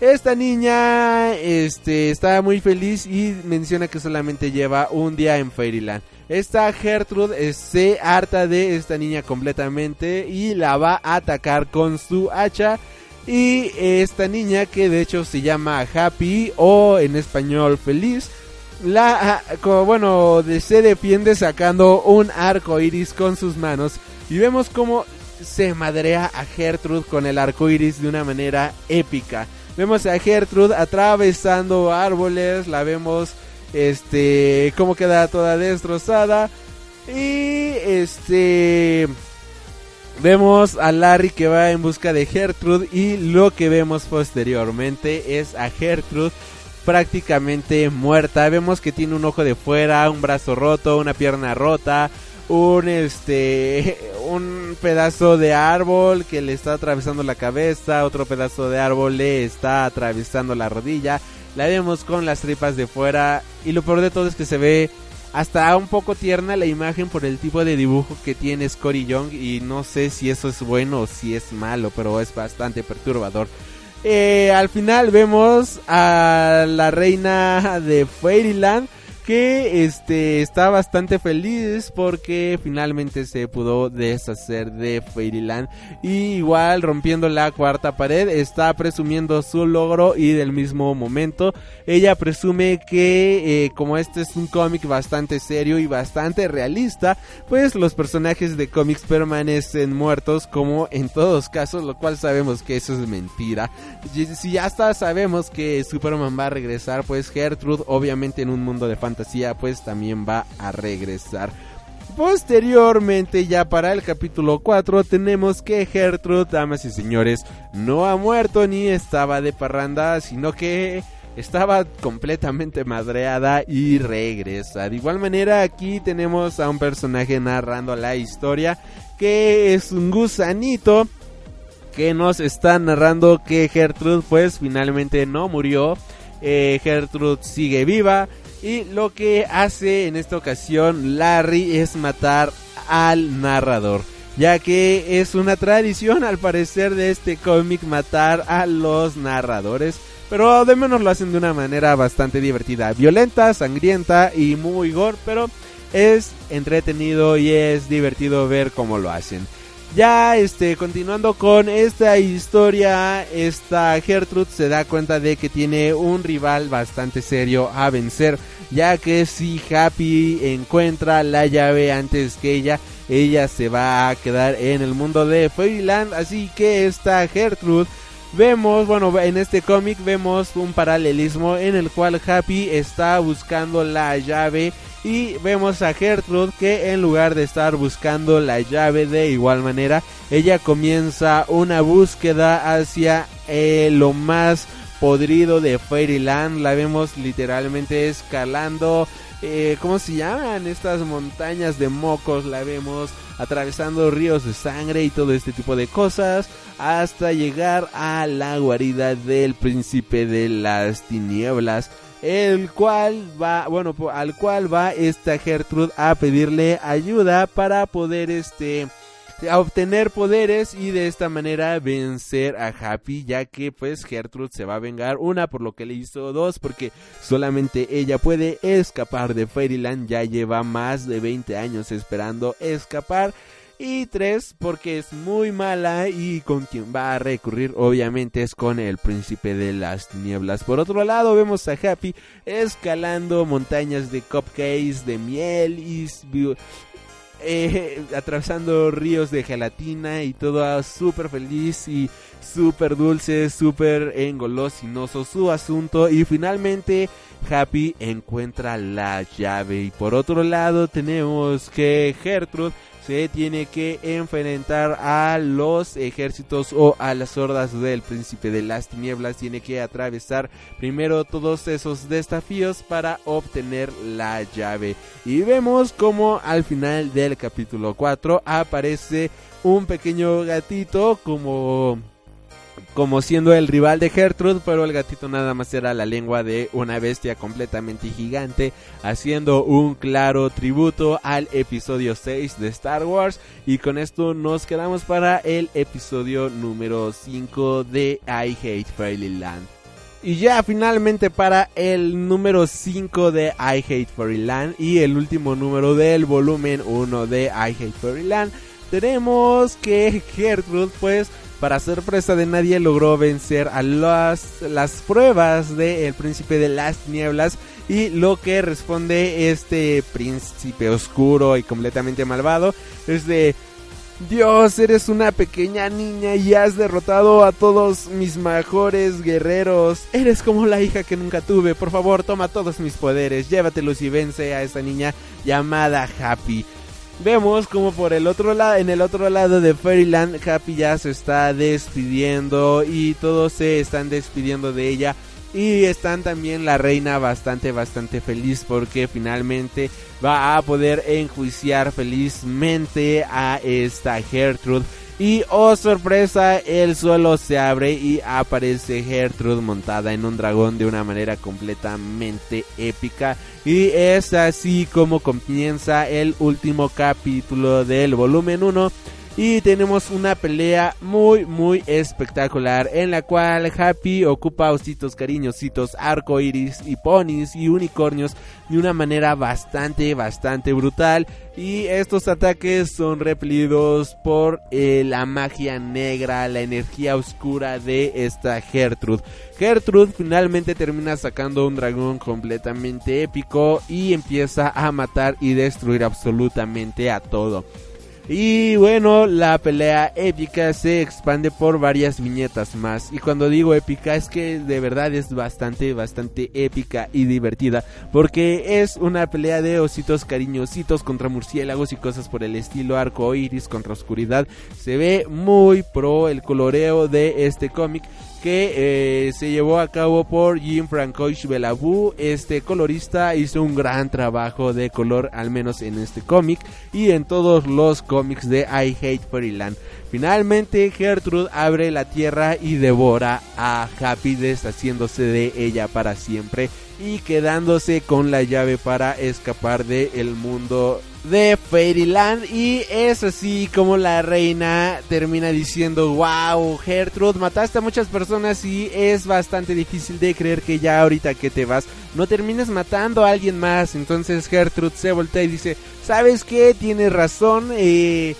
Esta niña este, está muy feliz y menciona que solamente lleva un día en Fairyland. Esta Gertrude eh, se harta de esta niña completamente y la va a atacar con su hacha. Y esta niña que de hecho se llama Happy o en español feliz. La, como, bueno, se defiende sacando un arco iris con sus manos. Y vemos cómo se madrea a Gertrude con el arco iris de una manera épica. Vemos a Gertrude atravesando árboles, la vemos este cómo queda toda destrozada y este vemos a Larry que va en busca de Gertrude y lo que vemos posteriormente es a Gertrude prácticamente muerta. Vemos que tiene un ojo de fuera, un brazo roto, una pierna rota, un este un pedazo de árbol que le está atravesando la cabeza, otro pedazo de árbol le está atravesando la rodilla. La vemos con las tripas de fuera y lo peor de todo es que se ve hasta un poco tierna la imagen por el tipo de dibujo que tiene Scotty Young y no sé si eso es bueno o si es malo, pero es bastante perturbador. Eh, al final vemos a la reina de Fairyland que este está bastante feliz porque finalmente se pudo deshacer de Fairyland. Y igual rompiendo la cuarta pared está presumiendo su logro y del mismo momento ella presume que eh, como este es un cómic bastante serio y bastante realista pues los personajes de cómics permanecen muertos como en todos casos lo cual sabemos que eso es mentira. Si ya hasta sabemos que Superman va a regresar pues Gertrude obviamente en un mundo de pues también va a regresar Posteriormente, ya para el capítulo 4, tenemos que Gertrude, damas y señores, no ha muerto ni estaba de parranda, sino que estaba completamente madreada y regresa. De igual manera, aquí tenemos a un personaje narrando la historia, que es un gusanito que nos está narrando que Gertrude pues finalmente no murió. Eh, Gertrude sigue viva y lo que hace en esta ocasión Larry es matar al narrador. Ya que es una tradición al parecer de este cómic matar a los narradores. Pero de menos lo hacen de una manera bastante divertida. Violenta, sangrienta y muy gore. Pero es entretenido y es divertido ver cómo lo hacen. Ya este, continuando con esta historia, esta Gertrude se da cuenta de que tiene un rival bastante serio a vencer, ya que si Happy encuentra la llave antes que ella, ella se va a quedar en el mundo de Fairyland, así que esta Gertrude vemos, bueno, en este cómic vemos un paralelismo en el cual Happy está buscando la llave y vemos a Gertrude que en lugar de estar buscando la llave de igual manera, ella comienza una búsqueda hacia eh, lo más podrido de Fairyland. La vemos literalmente escalando. Eh, ¿Cómo se llaman? Estas montañas de mocos. La vemos atravesando ríos de sangre y todo este tipo de cosas. Hasta llegar a la guarida del príncipe de las tinieblas el cual va, bueno, al cual va esta Gertrude a pedirle ayuda para poder este a obtener poderes y de esta manera vencer a Happy ya que pues Gertrude se va a vengar una por lo que le hizo dos porque solamente ella puede escapar de Fairyland ya lleva más de 20 años esperando escapar y tres, porque es muy mala y con quien va a recurrir obviamente es con el príncipe de las tinieblas. Por otro lado vemos a Happy escalando montañas de cupcakes, de miel y eh, atravesando ríos de gelatina y todo súper feliz y súper dulce, súper engolosinoso su asunto y finalmente Happy encuentra la llave. Y por otro lado tenemos que Gertrude tiene que enfrentar a los ejércitos o a las hordas del príncipe de las tinieblas. Tiene que atravesar primero todos esos desafíos para obtener la llave. Y vemos como al final del capítulo 4 aparece un pequeño gatito como como siendo el rival de Gertrude, pero el gatito nada más era la lengua de una bestia completamente gigante, haciendo un claro tributo al episodio 6 de Star Wars. Y con esto nos quedamos para el episodio número 5 de I Hate Fairyland. Y ya finalmente para el número 5 de I Hate Fairyland y el último número del volumen 1 de I Hate Fairyland, tenemos que Gertrude pues para sorpresa de nadie logró vencer a las, las pruebas del príncipe de las nieblas y lo que responde este príncipe oscuro y completamente malvado es de Dios, eres una pequeña niña y has derrotado a todos mis mejores guerreros. Eres como la hija que nunca tuve. Por favor, toma todos mis poderes, llévatelos y vence a esta niña llamada Happy vemos como por el otro lado, en el otro lado de Fairyland, Happy ya se está despidiendo y todos se están despidiendo de ella. Y están también la reina bastante, bastante feliz porque finalmente va a poder enjuiciar felizmente a esta Gertrude y oh sorpresa, el suelo se abre y aparece Gertrude montada en un dragón de una manera completamente épica. Y es así como comienza el último capítulo del volumen 1 y tenemos una pelea muy, muy espectacular en la cual Happy ocupa ositos cariñositos, arco iris y ponis y unicornios de una manera bastante, bastante brutal. Y estos ataques son repelidos por eh, la magia negra, la energía oscura de esta Gertrude. Gertrude finalmente termina sacando un dragón completamente épico y empieza a matar y destruir absolutamente a todo. Y bueno, la pelea épica se expande por varias viñetas más. Y cuando digo épica es que de verdad es bastante, bastante épica y divertida. Porque es una pelea de ositos cariñositos contra murciélagos y cosas por el estilo arco iris contra oscuridad. Se ve muy pro el coloreo de este cómic que eh, se llevó a cabo por Jim Francois Belabu. Este colorista hizo un gran trabajo de color, al menos en este cómic y en todos los cómics de I Hate Fairyland. Finalmente, Gertrude abre la tierra y devora a Happy, deshaciéndose de ella para siempre y quedándose con la llave para escapar del el mundo de Fairyland y es así como la reina termina diciendo wow Gertrude mataste a muchas personas y es bastante difícil de creer que ya ahorita que te vas no termines matando a alguien más entonces Gertrude se voltea y dice sabes qué tienes razón eh,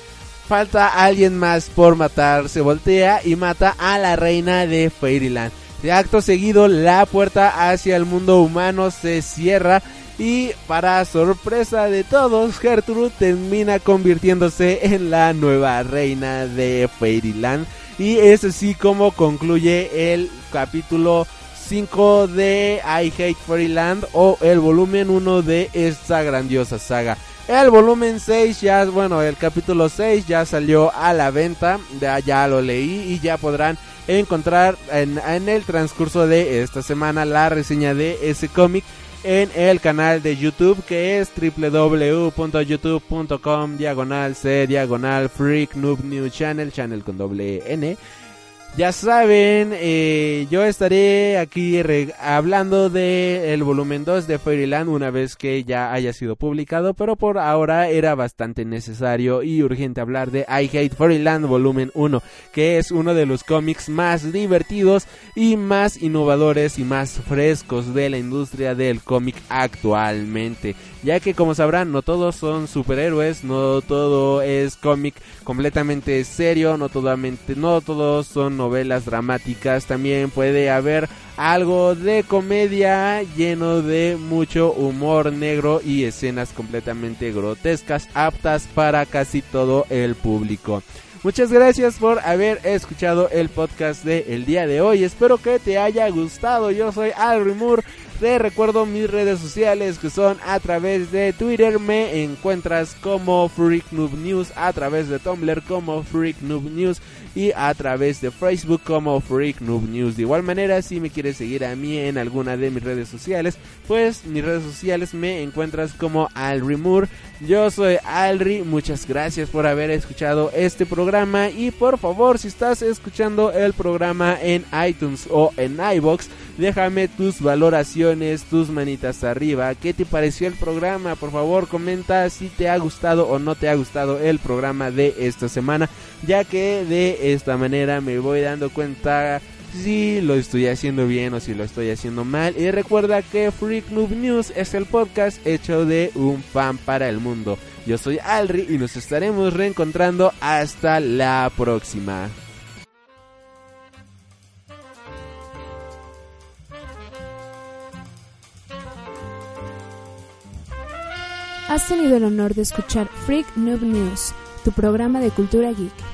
falta alguien más por matar se voltea y mata a la reina de Fairyland. De acto seguido la puerta hacia el mundo humano se cierra Y para sorpresa de todos, Gertrude termina convirtiéndose en la nueva reina de Fairyland. Y es así como concluye el capítulo 5 de I Hate Fairyland o el volumen 1 de esta grandiosa saga. El volumen 6 ya, bueno, el capítulo 6 ya salió a la venta, ya, lo leí y ya podrán encontrar en, en el transcurso de esta semana la reseña de ese cómic en el canal de YouTube que es www.youtube.com diagonal c diagonal freak noob new channel channel con doble n ya saben, eh, yo estaré aquí hablando del el volumen 2 de Fairyland una vez que ya haya sido publicado, pero por ahora era bastante necesario y urgente hablar de I Hate Fairyland volumen 1, que es uno de los cómics más divertidos y más innovadores y más frescos de la industria del cómic actualmente ya que como sabrán no todos son superhéroes, no todo es cómic completamente serio, no, totalmente, no todos son novelas dramáticas, también puede haber algo de comedia lleno de mucho humor negro y escenas completamente grotescas aptas para casi todo el público. Muchas gracias por haber escuchado el podcast de el día de hoy. Espero que te haya gustado. Yo soy Al Moore te recuerdo mis redes sociales que son a través de Twitter. Me encuentras como Freak News, a través de Tumblr como Freak Noob News y a través de Facebook como Freak Noob News. De igual manera, si me quieres seguir a mí en alguna de mis redes sociales, pues mis redes sociales me encuentras como Alrimur. Yo soy Alri, muchas gracias por haber escuchado este programa y por favor, si estás escuchando el programa en iTunes o en iBox, déjame tus valoraciones, tus manitas arriba. ¿Qué te pareció el programa? Por favor, comenta si te ha gustado o no te ha gustado el programa de esta semana, ya que de esta manera me voy dando cuenta si lo estoy haciendo bien o si lo estoy haciendo mal. Y recuerda que Freak Noob News es el podcast hecho de un fan para el mundo. Yo soy Alri y nos estaremos reencontrando hasta la próxima. Has tenido el honor de escuchar Freak Noob News, tu programa de cultura geek.